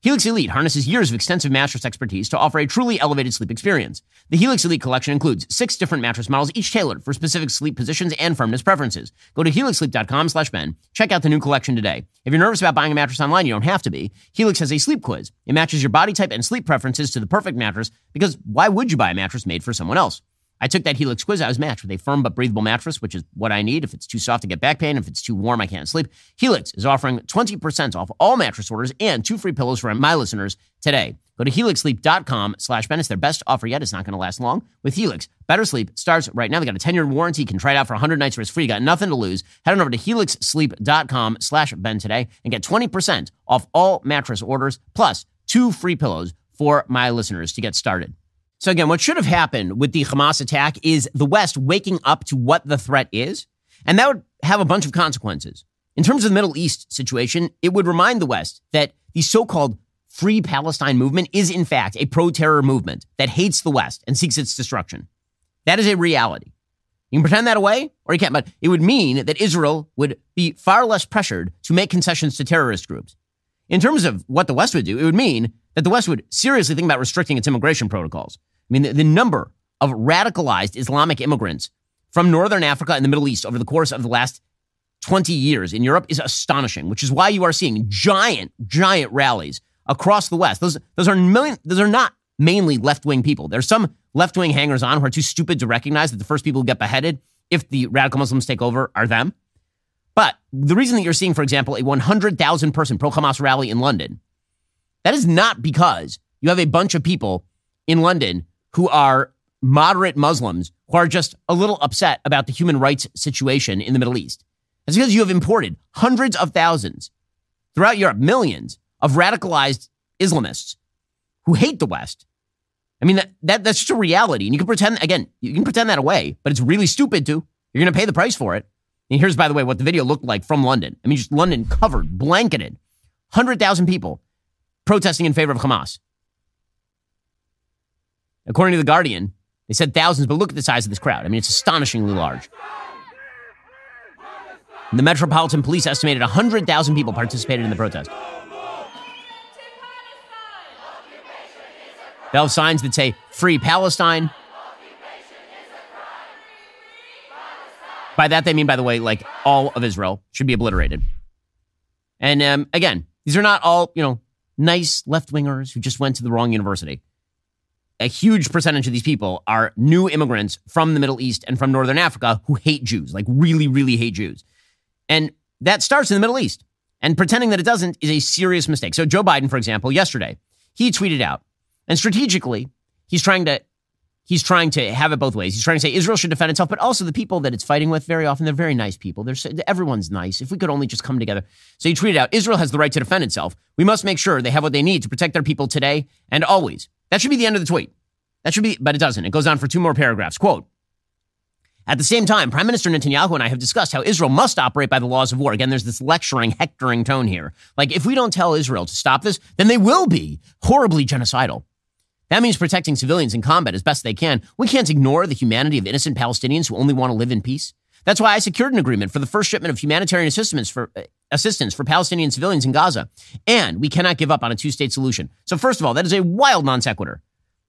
Speaker 1: Helix Elite harnesses years of extensive mattress expertise to offer a truly elevated sleep experience. The Helix Elite collection includes six different mattress models, each tailored for specific sleep positions and firmness preferences. Go to helixsleep.com slash Ben. Check out the new collection today. If you're nervous about buying a mattress online, you don't have to be. Helix has a sleep quiz. It matches your body type and sleep preferences to the perfect mattress because why would you buy a mattress made for someone else? I took that Helix quiz. I was matched with a firm but breathable mattress, which is what I need. If it's too soft to get back pain, if it's too warm, I can't sleep. Helix is offering 20% off all mattress orders and two free pillows for my listeners today. Go to helixsleep.com slash Ben. It's their best offer yet. It's not going to last long. With Helix, better sleep starts right now. They got a 10-year warranty. You can try it out for 100 nights risk free. You got nothing to lose. Head on over to helixsleep.com slash Ben today and get 20% off all mattress orders plus two free pillows for my listeners to get started. So again, what should have happened with the Hamas attack is the West waking up to what the threat is, and that would have a bunch of consequences. In terms of the Middle East situation, it would remind the West that the so-called Free Palestine movement is in fact a pro-terror movement that hates the West and seeks its destruction. That is a reality. You can pretend that away or you can't, but it would mean that Israel would be far less pressured to make concessions to terrorist groups. In terms of what the West would do, it would mean that the West would seriously think about restricting its immigration protocols. I mean, the, the number of radicalized Islamic immigrants from Northern Africa and the Middle East over the course of the last 20 years in Europe is astonishing, which is why you are seeing giant, giant rallies across the West. Those, those are million, those are not mainly left-wing people. There's some left-wing hangers on who are too stupid to recognize that the first people who get beheaded if the radical Muslims take over are them. But the reason that you're seeing, for example, a 100,000 person pro-Hamas rally in London, that is not because you have a bunch of people in London who are moderate Muslims who are just a little upset about the human rights situation in the Middle East. It's because you have imported hundreds of thousands throughout Europe, millions of radicalized Islamists who hate the West. I mean, that, that that's just a reality. And you can pretend, again, you can pretend that away, but it's really stupid to. You're going to pay the price for it. And here's, by the way, what the video looked like from London. I mean, just London covered, blanketed, 100,000 people protesting in favor of Hamas. According to The Guardian, they said thousands, but look at the size of this crowd. I mean, it's astonishingly large. The Metropolitan Police estimated 100,000 people participated in the protest. They'll have signs that say Free Palestine. By that, they mean, by the way, like all of Israel should be obliterated. And um, again, these are not all, you know, nice left wingers who just went to the wrong university a huge percentage of these people are new immigrants from the Middle East and from Northern Africa who hate Jews, like really, really hate Jews. And that starts in the Middle East. And pretending that it doesn't is a serious mistake. So Joe Biden, for example, yesterday, he tweeted out, and strategically, he's trying to he's trying to have it both ways. He's trying to say Israel should defend itself, but also the people that it's fighting with, very often, they're very nice people. They're, everyone's nice. If we could only just come together. So he tweeted out Israel has the right to defend itself. We must make sure they have what they need to protect their people today and always. That should be the end of the tweet. That should be, but it doesn't. It goes on for two more paragraphs. Quote, at the same time, Prime Minister Netanyahu and I have discussed how Israel must operate by the laws of war. Again, there's this lecturing, hectoring tone here. Like, if we don't tell Israel to stop this, then they will be horribly genocidal. That means protecting civilians in combat as best they can. We can't ignore the humanity of innocent Palestinians who only want to live in peace. That's why I secured an agreement for the first shipment of humanitarian assistance for uh, assistance for Palestinian civilians in Gaza. And we cannot give up on a two-state solution. So first of all, that is a wild non sequitur.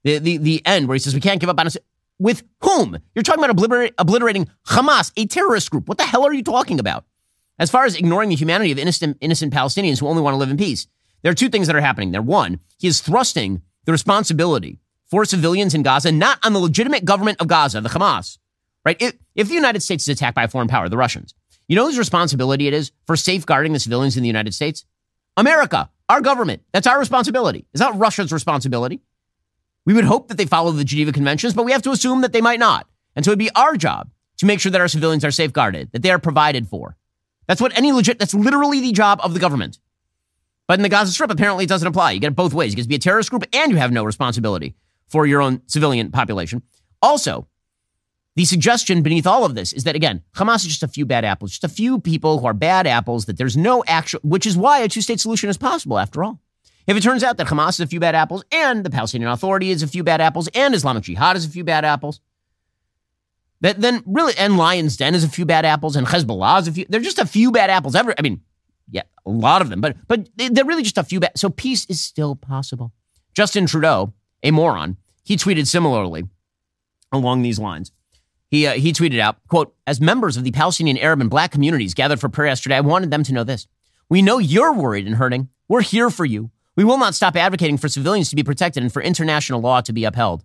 Speaker 1: The, the, the end where he says we can't give up on us. With whom? You're talking about obliterate, obliterating Hamas, a terrorist group. What the hell are you talking about? As far as ignoring the humanity of innocent, innocent Palestinians who only want to live in peace, there are two things that are happening there. One, he is thrusting the responsibility for civilians in Gaza not on the legitimate government of Gaza, the Hamas, right? If, if the United States is attacked by a foreign power, the Russians, you know whose responsibility it is for safeguarding the civilians in the United States? America, our government. That's our responsibility. It's not Russia's responsibility. We would hope that they follow the Geneva Conventions, but we have to assume that they might not. And so it'd be our job to make sure that our civilians are safeguarded, that they are provided for. That's what any legit, that's literally the job of the government. But in the Gaza Strip, apparently it doesn't apply. You get it both ways. You get to be a terrorist group and you have no responsibility for your own civilian population. Also, the suggestion beneath all of this is that, again, Hamas is just a few bad apples, just a few people who are bad apples, that there's no actual, which is why a two state solution is possible after all. If it turns out that Hamas is a few bad apples and the Palestinian Authority is a few bad apples and Islamic Jihad is a few bad apples, that then really, and Lion's Den is a few bad apples and Hezbollah is a few, they're just a few bad apples. Ever, I mean, Yeah, a lot of them, but but they're really just a few. Ba- so peace is still possible. Justin Trudeau, a moron, he tweeted similarly along these lines. He uh, he tweeted out, "quote As members of the Palestinian Arab and Black communities gathered for prayer yesterday, I wanted them to know this: We know you're worried and hurting. We're here for you. We will not stop advocating for civilians to be protected and for international law to be upheld."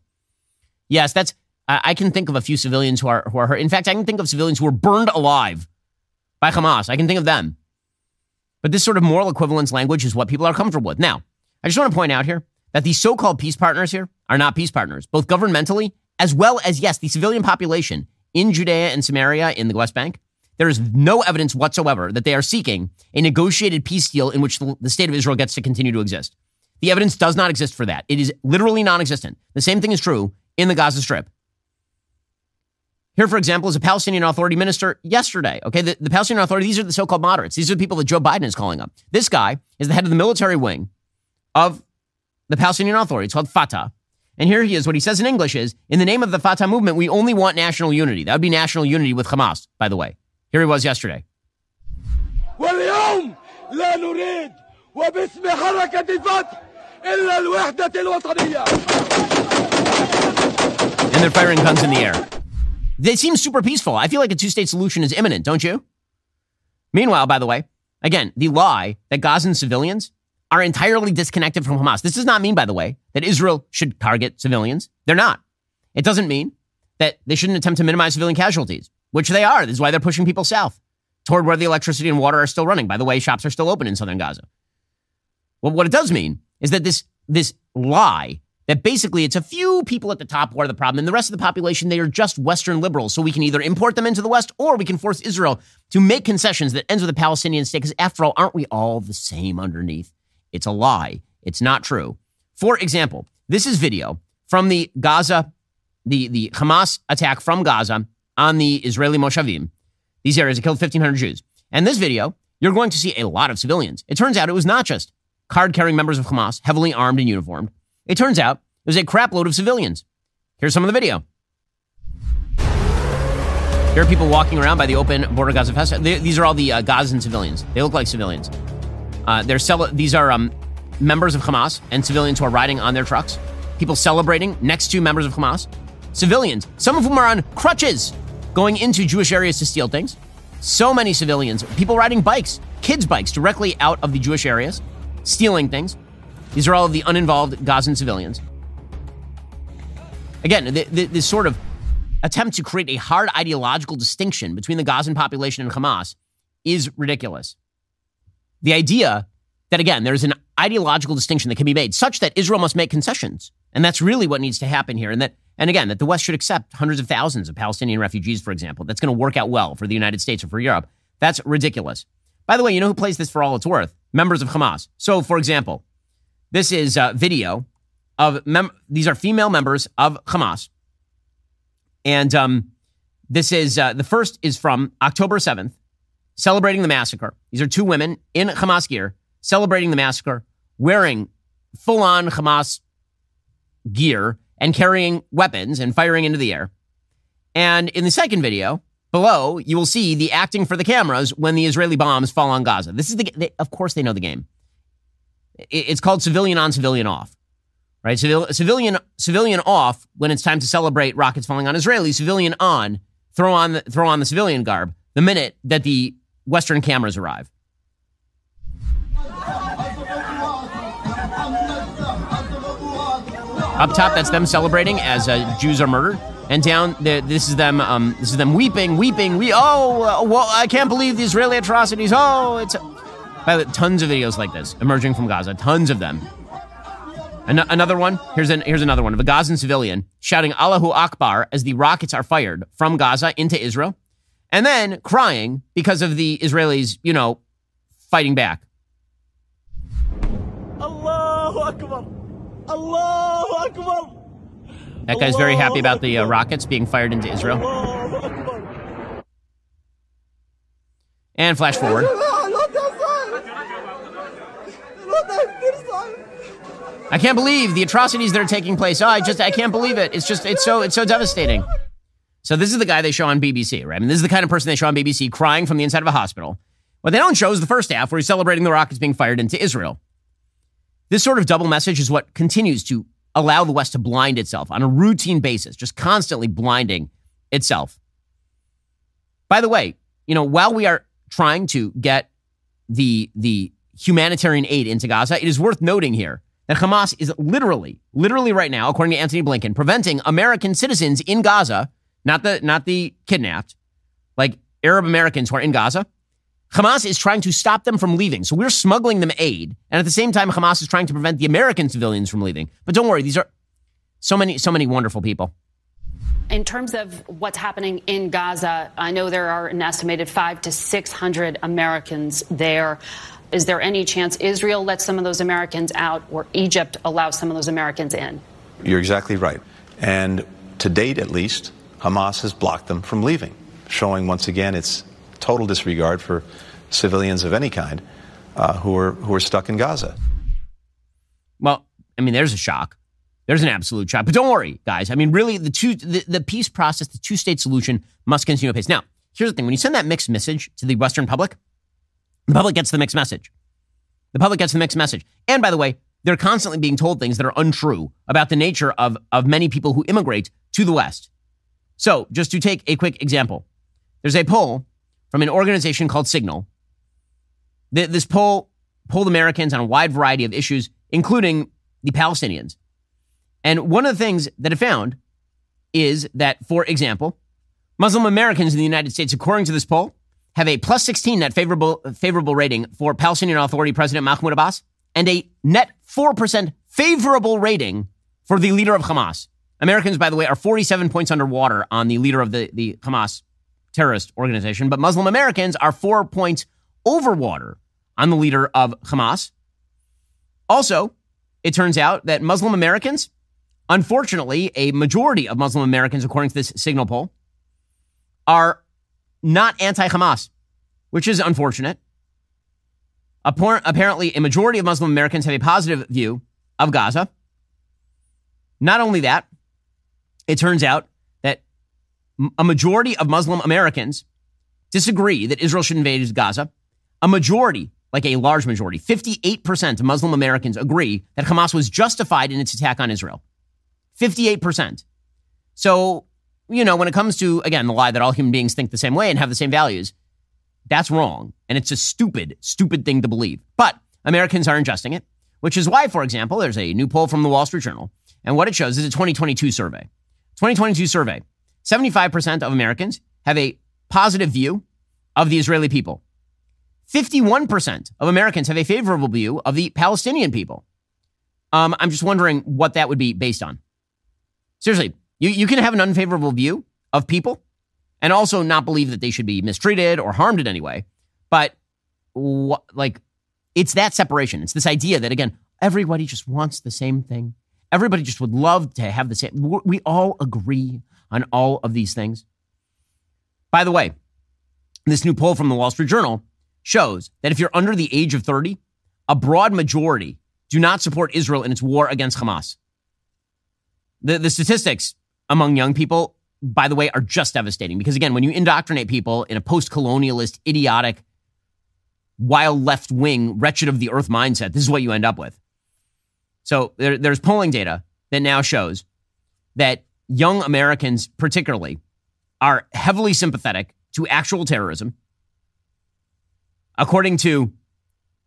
Speaker 1: Yes, that's. I, I can think of a few civilians who are who are hurt. In fact, I can think of civilians who were burned alive by Hamas. I can think of them. But this sort of moral equivalence language is what people are comfortable with. Now, I just want to point out here that these so called peace partners here are not peace partners, both governmentally as well as, yes, the civilian population in Judea and Samaria in the West Bank. There is no evidence whatsoever that they are seeking a negotiated peace deal in which the, state of Israel gets to continue to exist. The evidence does not exist for that. It is literally non existent. The same thing is true in the Gaza Strip. Here, for example, is a Palestinian Authority minister yesterday. Okay, the, the Palestinian Authority, these are the so called moderates. These are the people that Joe Biden is calling up. This guy is the head of the military wing of the Palestinian Authority. It's called Fatah. And here he is. What he says in English is In the name of the Fatah movement, we only want national unity. That would be national unity with Hamas, by the way. Here he was yesterday.
Speaker 11: واليوم لا نريد وباسم حركة الفتح إلا الوحدة الوطنية
Speaker 1: And they're firing guns in the air. They seem super peaceful. I feel like a two state solution is imminent, don't you? Meanwhile, by the way, again, the lie that Gazan civilians are entirely disconnected from Hamas. This does not mean, by the way, that Israel should target civilians. They're not. It doesn't mean that they shouldn't attempt to minimize civilian casualties, which they are. This is why they're pushing people south toward where the electricity and water are still running. By the way, shops are still open in southern Gaza. Well, what it does mean is that this, this lie that basically it's a few people at the top who are the problem, and the rest of the population, they are just Western liberals. So we can either import them into the West or we can force Israel to make concessions that ends with a Palestinian state. Because after all, aren't we all the same underneath? It's a lie. It's not true. For example, this is video from the Gaza, the, the Hamas attack from Gaza on the Israeli Moshavim. These areas that killed 1,500 Jews. And this video, you're going to see a lot of civilians. It turns out it was not just card carrying members of Hamas, heavily armed and uniformed. It turns out it was a crapload of civilians. Here's some of the video. Here are people walking around by the open border Gaza Fest. These are all the uh, Gazan civilians. They look like civilians. Uh, they're cel- these are um, members of Hamas and civilians who are riding on their trucks. People celebrating next to members of Hamas. Civilians, some of whom are on crutches, going into Jewish areas to steal things. So many civilians, people riding bikes, kids' bikes, directly out of the Jewish areas, stealing things. These are all of the uninvolved Gazan civilians. Again, the, the, this sort of attempt to create a hard ideological distinction between the Gazan population and Hamas is ridiculous. The idea that, again, there's an ideological distinction that can be made such that Israel must make concessions. And that's really what needs to happen here. And that, and again, that the West should accept hundreds of thousands of Palestinian refugees, for example. That's going to work out well for the United States or for Europe. That's ridiculous. By the way, you know who plays this for all it's worth? Members of Hamas. So, for example, this is a video of mem- these are female members of Hamas, and um, this is uh, the first is from October seventh, celebrating the massacre. These are two women in Hamas gear celebrating the massacre, wearing full on Hamas gear and carrying weapons and firing into the air. And in the second video, below, you will see the acting for the cameras when the Israeli bombs fall on Gaza. This is the, they, of course, they know the game. It's called civilian on, civilian off, right? Civil, civilian, civilian off when it's time to celebrate rockets falling on Israelis. Civilian on, throw on the, throw on the civilian garb the minute that the Western cameras arrive. Up top, that's them celebrating as uh, Jews are murdered, and down the, this is them. Um, this is them weeping, weeping. We oh, uh, well, I can't believe the Israeli atrocities. Oh, it's by the tons of videos like this emerging from Gaza, tons of them. An- another one. Here's an here's another one of a Gazan civilian shouting Allahu Akbar as the rockets are fired from Gaza into Israel, and then crying because of the Israelis, you know, fighting back.
Speaker 11: Allahu Akbar Allahu Akbar
Speaker 1: That guy's very happy about the uh, rockets being fired into Israel. And flash forward. I can't believe the atrocities that are taking place. Oh, I just I can't believe it. It's just it's so it's so devastating. So this is the guy they show on BBC, right? I mean, this is the kind of person they show on BBC crying from the inside of a hospital What they don't show is the first half where he's celebrating the rockets being fired into Israel. This sort of double message is what continues to allow the West to blind itself on a routine basis, just constantly blinding itself. By the way, you know, while we are trying to get the the humanitarian aid into Gaza, it is worth noting here that Hamas is literally, literally right now, according to Antony Blinken, preventing American citizens in Gaza, not the not the kidnapped, like Arab Americans who are in Gaza. Hamas is trying to stop them from leaving. So we're smuggling them aid. And at the same time, Hamas is trying to prevent the American civilians from leaving. But don't worry, these are so many, so many wonderful people.
Speaker 7: In terms of what's happening in Gaza, I know there are an estimated five to 600 Americans there. Is there any chance Israel lets some of those Americans out or Egypt allows some of those Americans in?
Speaker 5: You're exactly right. And to date, at least, Hamas has blocked them from leaving, showing once again its total disregard for civilians of any kind uh, who are who are stuck in Gaza.
Speaker 1: Well, I mean, there's a shock. There's an absolute shock. But don't worry, guys. I mean, really, the two the, the peace process, the two state solution must continue apace. Now, here's the thing: when you send that mixed message to the Western public, the public gets the mixed message. The public gets the mixed message. And by the way, they're constantly being told things that are untrue about the nature of, of many people who immigrate to the West. So, just to take a quick example, there's a poll from an organization called Signal. This poll polled Americans on a wide variety of issues, including the Palestinians. And one of the things that it found is that, for example, Muslim Americans in the United States, according to this poll, have a plus 16 net favorable, favorable rating for Palestinian Authority President Mahmoud Abbas and a net 4% favorable rating for the leader of Hamas. Americans, by the way, are 47 points underwater on the leader of the, the Hamas terrorist organization, but Muslim Americans are four points over water on the leader of Hamas. Also, it turns out that Muslim Americans, unfortunately, a majority of Muslim Americans, according to this signal poll, are not anti Hamas, which is unfortunate. Apparently, a majority of Muslim Americans have a positive view of Gaza. Not only that, it turns out that a majority of Muslim Americans disagree that Israel should invade Gaza. A majority, like a large majority, 58% of Muslim Americans agree that Hamas was justified in its attack on Israel. 58%. So you know, when it comes to, again, the lie that all human beings think the same way and have the same values, that's wrong. And it's a stupid, stupid thing to believe. But Americans are ingesting it, which is why, for example, there's a new poll from the Wall Street Journal. And what it shows is a 2022 survey. 2022 survey 75% of Americans have a positive view of the Israeli people. 51% of Americans have a favorable view of the Palestinian people. Um, I'm just wondering what that would be based on. Seriously, you, you can have an unfavorable view of people and also not believe that they should be mistreated or harmed in any way. But wh- like, it's that separation. It's this idea that, again, everybody just wants the same thing. Everybody just would love to have the same. We all agree on all of these things. By the way, this new poll from the Wall Street Journal shows that if you're under the age of 30, a broad majority do not support Israel in its war against Hamas. The, the statistics among young people, by the way, are just devastating. Because again, when you indoctrinate people in a post colonialist, idiotic, wild left wing, wretched of the earth mindset, this is what you end up with. So there, there's polling data that now shows that young Americans, particularly, are heavily sympathetic to actual terrorism. According to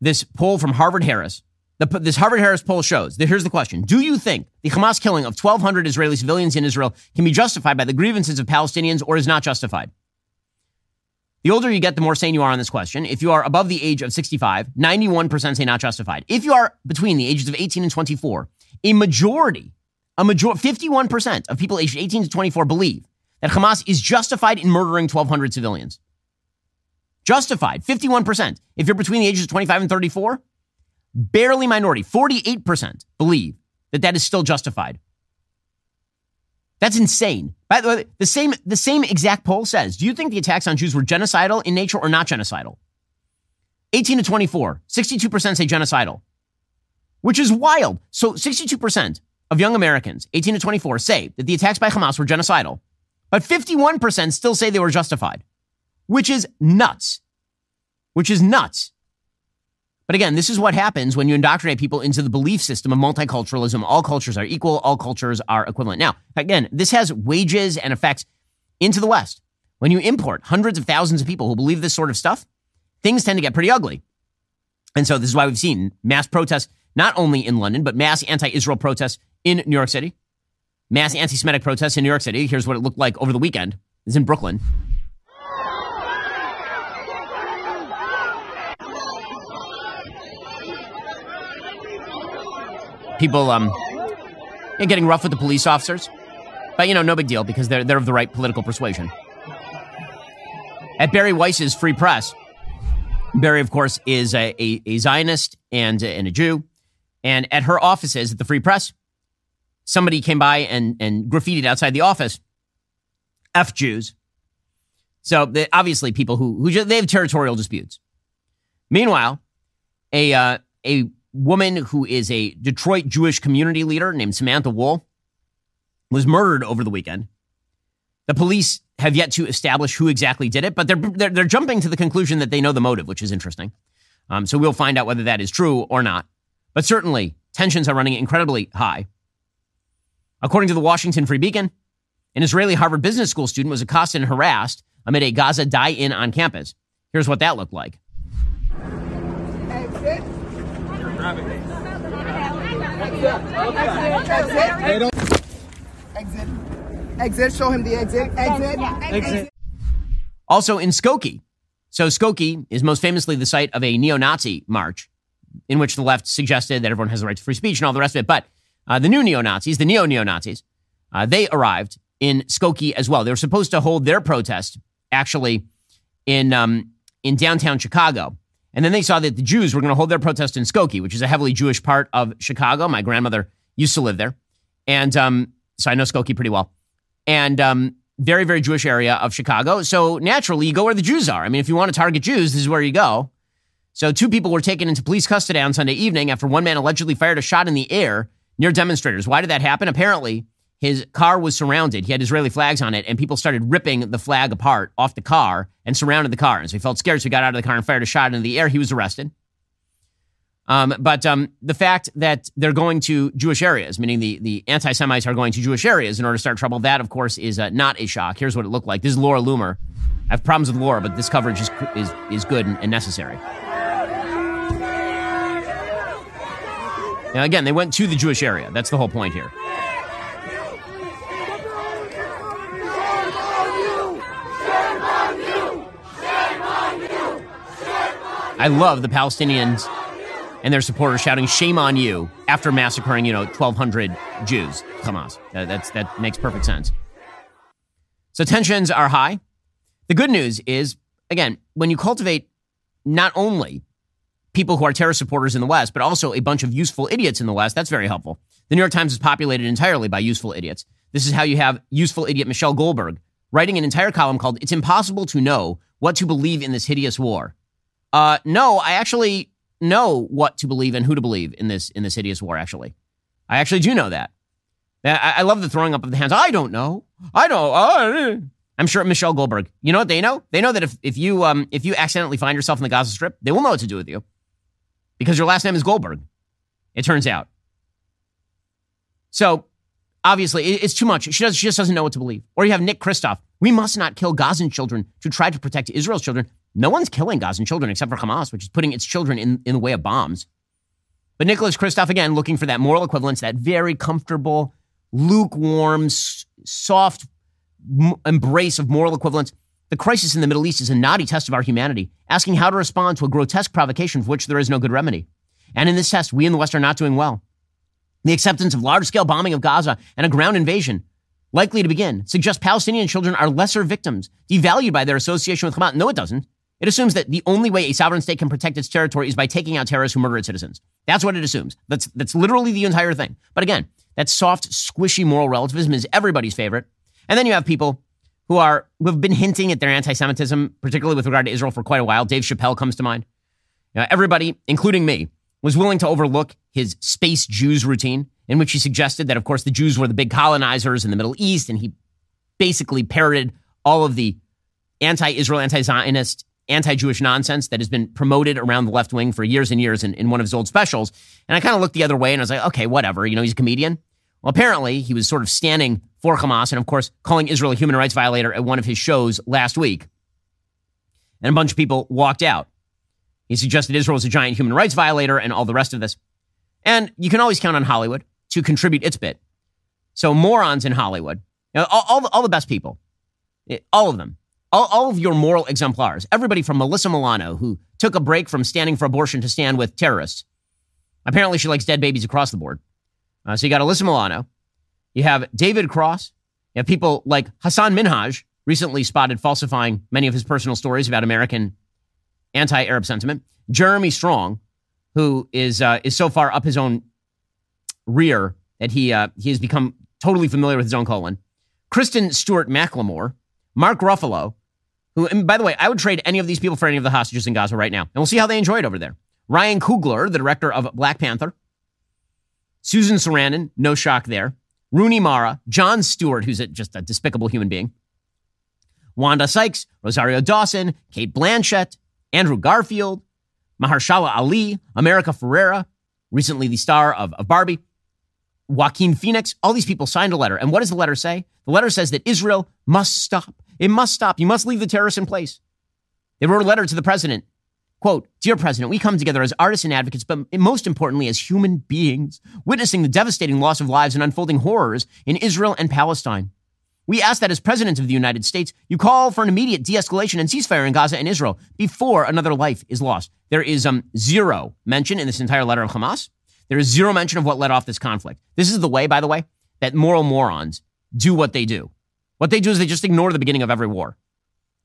Speaker 1: this poll from Harvard Harris, the, this Harvard Harris poll shows that here's the question Do you think the Hamas killing of 1,200 Israeli civilians in Israel can be justified by the grievances of Palestinians or is not justified? The older you get, the more sane you are on this question. If you are above the age of 65, 91% say not justified. If you are between the ages of 18 and 24, a majority, a major, 51% of people aged 18 to 24 believe that Hamas is justified in murdering 1,200 civilians. Justified, 51%. If you're between the ages of 25 and 34, barely minority, 48% believe that that is still justified. That's insane. By the way, the same, the same exact poll says, do you think the attacks on Jews were genocidal in nature or not genocidal? 18 to 24, 62% say genocidal, which is wild. So 62% of young Americans, 18 to 24, say that the attacks by Hamas were genocidal, but 51% still say they were justified, which is nuts which is nuts. But again, this is what happens when you indoctrinate people into the belief system of multiculturalism. All cultures are equal, all cultures are equivalent. Now, again, this has wages and effects into the West. When you import hundreds of thousands of people who believe this sort of stuff, things tend to get pretty ugly. And so this is why we've seen mass protests, not only in London, but mass anti Israel protests in New York City, mass anti Semitic protests in New York City. Here's what it looked like over the weekend. It's in Brooklyn. People um, getting rough with the police officers. But, you know, no big deal because they're, they're of the right political persuasion. At Bari Weiss's Free Press, Bari, of course, is a, a, a Zionist and, and a Jew. And at her offices at the Free Press, somebody came by and, and graffitied outside the office, F Jews. So obviously people who, who just, they have territorial disputes. Meanwhile, a, uh, a woman who is a Detroit Jewish community leader named Samantha Woll was murdered over the weekend. The police have yet to establish who exactly did it, but they're, they're, they're jumping to the conclusion that they know the motive, which is interesting. Um, so we'll find out whether that is true or not. But certainly, tensions are running incredibly high. According to the Washington Free Beacon, an Israeli Harvard Business School student was accosted and harassed amid a Gaza die in on campus. Here's what that looked like.
Speaker 12: Exit. Exit. Show him the exit. Exit. Exit.
Speaker 1: Also in Skokie. So Skokie is most famously the site of a neo-Nazi march in which the left suggested that everyone has the right to free speech and all the rest of it. But uh, the new neo-Nazis, the neo-neo-Nazis, uh, they arrived in Skokie as well. They were supposed to hold their protest actually in um, in downtown Chicago. And then they saw that the Jews were going to hold their protest in Skokie, which is a heavily Jewish part of Chicago. My grandmother used to live there. And um, so I know Skokie pretty well. And um, very, very Jewish area of Chicago. So naturally, you go where the Jews are. I mean, if you want to target Jews, this is where you go. So two people were taken into police custody on Sunday evening after one man allegedly fired a shot in the air near demonstrators. Why did that happen? Apparently, his car was surrounded. He had Israeli flags on it, and people started ripping the flag apart off the car and surrounded the car. And so he felt scared, so he got out of the car and fired a shot into the air. He was arrested. Um, but um, the fact that they're going to Jewish areas, meaning the, the anti Semites are going to Jewish areas in order to start trouble, that, of course, is uh, not a shock. Here's what it looked like. This is Laura Loomer. I have problems with Laura, but this coverage is, is, is good and, and necessary. Now, again, they went to the Jewish area. That's the whole point here. I love the Palestinians and their supporters shouting "Shame on you" after massacring, you know, 1,200 Jews. Hamas. That, that's that makes perfect sense. So tensions are high. The good news is, again, when you cultivate not only people who are terror supporters in the West, but also a bunch of useful idiots in the West, that's very helpful. The New York Times is populated entirely by useful idiots. This is how you have useful idiot Michelle Goldberg writing an entire column called "It's Impossible to Know What to Believe in This Hideous War." Uh, no, I actually know what to believe and who to believe in this in this hideous war. Actually, I actually do know that. I, I love the throwing up of the hands. I don't know. I don't. Uh, I'm sure Michelle Goldberg. You know what they know? They know that if if you um if you accidentally find yourself in the Gaza Strip, they will know what to do with you because your last name is Goldberg. It turns out. So obviously, it's too much. She, does, she just doesn't know what to believe. Or you have Nick Kristof. We must not kill Gazan children to try to protect Israel's children. No one's killing Gazan children except for Hamas, which is putting its children in, in the way of bombs. But Nicholas Kristof, again, looking for that moral equivalence, that very comfortable, lukewarm, soft embrace of moral equivalence. The crisis in the Middle East is a knotty test of our humanity, asking how to respond to a grotesque provocation for which there is no good remedy. And in this test, we in the West are not doing well. The acceptance of large scale bombing of Gaza and a ground invasion likely to begin suggests Palestinian children are lesser victims, devalued by their association with Hamas. No, it doesn't. It assumes that the only way a sovereign state can protect its territory is by taking out terrorists who murder its citizens. That's what it assumes. That's, that's literally the entire thing. But again, that soft, squishy moral relativism is everybody's favorite. And then you have people who are who have been hinting at their anti-Semitism, particularly with regard to Israel, for quite a while. Dave Chappelle comes to mind. Everybody, including me, was willing to overlook his space Jews routine, in which he suggested that, of course, the Jews were the big colonizers in the Middle East, and he basically parroted all of the anti-Israel, anti-Zionist anti Jewish nonsense that has been promoted around the left wing for years and years in, in one of his old specials. And I kind of looked the other way and I was like, okay, whatever. You know, he's a comedian. Well, apparently he was sort of standing for Hamas and, of course, calling Israel a human rights violator at one of his shows last week. And a bunch of people walked out. He suggested Israel is a giant human rights violator and all the rest of this. And you can always count on Hollywood to contribute its bit. So morons in Hollywood, you know, all, all, the, all the best people, all of them, all, all of your moral exemplars, everybody from Melissa Milano, who took a break from standing for abortion to stand with terrorists. Apparently, she likes dead babies across the board. Uh, so you got Alyssa Milano. You have David Cross. You have people like Hassan Minhaj, recently spotted falsifying many of his personal stories about American anti-Arab sentiment. Jeremy Strong, who is uh, is so far up his own rear that he uh, he has become totally familiar with his own colon. Kristen Stewart Macklemore, Mark Ruffalo, who, and by the way, I would trade any of these people for any of the hostages in Gaza right now, and we'll see how they enjoy it over there. Ryan Coogler, the director of Black Panther, Susan Sarandon, no shock there. Rooney Mara, Jon Stewart, who's a, just a despicable human being, Wanda Sykes, Rosario Dawson, Cate Blanchett, Andrew Garfield, Mahershala Ali, America Ferrera, recently the star of, of Barbie, Joaquin Phoenix, all these people signed a letter. And what does the letter say? The letter says that Israel must stop. It must stop. You must leave the terrorists in place. They wrote a letter to the president. Quote, Dear President, we come together as artists and advocates, but most importantly as human beings, witnessing the devastating loss of lives and unfolding horrors in Israel and Palestine. We ask that as President of the United States, you call for an immediate de escalation and ceasefire in Gaza and Israel before another life is lost. There is um, zero mention in this entire letter of Hamas. There is zero mention of what led off this conflict. This is the way, by the way, that moral morons do what they do. What they do is they just ignore the beginning of every war.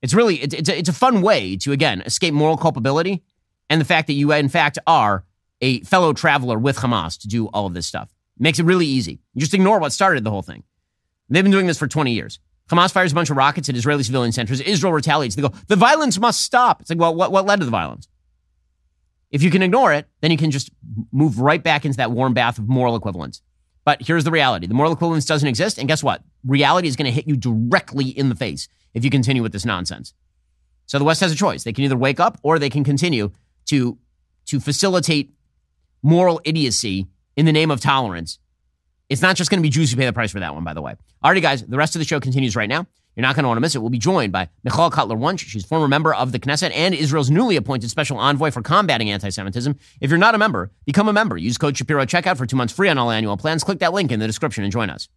Speaker 1: It's really, it's, it's, a, it's a fun way to, again, escape moral culpability and the fact that you, in fact, are a fellow traveler with Hamas to do all of this stuff. It makes it really easy. You just ignore what started the whole thing. They've been doing this for 20 years. Hamas fires a bunch of rockets at Israeli civilian centers. Israel retaliates. They go, the violence must stop. It's like, well, what, what led to the violence? If you can ignore it, then you can just move right back into that warm bath of moral equivalence. But here's the reality the moral equivalence doesn't exist. And guess what? Reality is going to hit you directly in the face if you continue with this nonsense. So the West has a choice. They can either wake up or they can continue to, to facilitate moral idiocy in the name of tolerance it's not just going to be Jews who pay the price for that one, by the way. Alrighty, guys, the rest of the show continues right now. You're not going to want to miss it. We'll be joined by Michal Cotler Wunsh. She's former member of the Knesset and Israel's newly appointed special envoy for combating anti Semitism. If you're not a member, become a member. Use code Shapiro checkout for two months free on all annual plans. Click that link in the description and join us.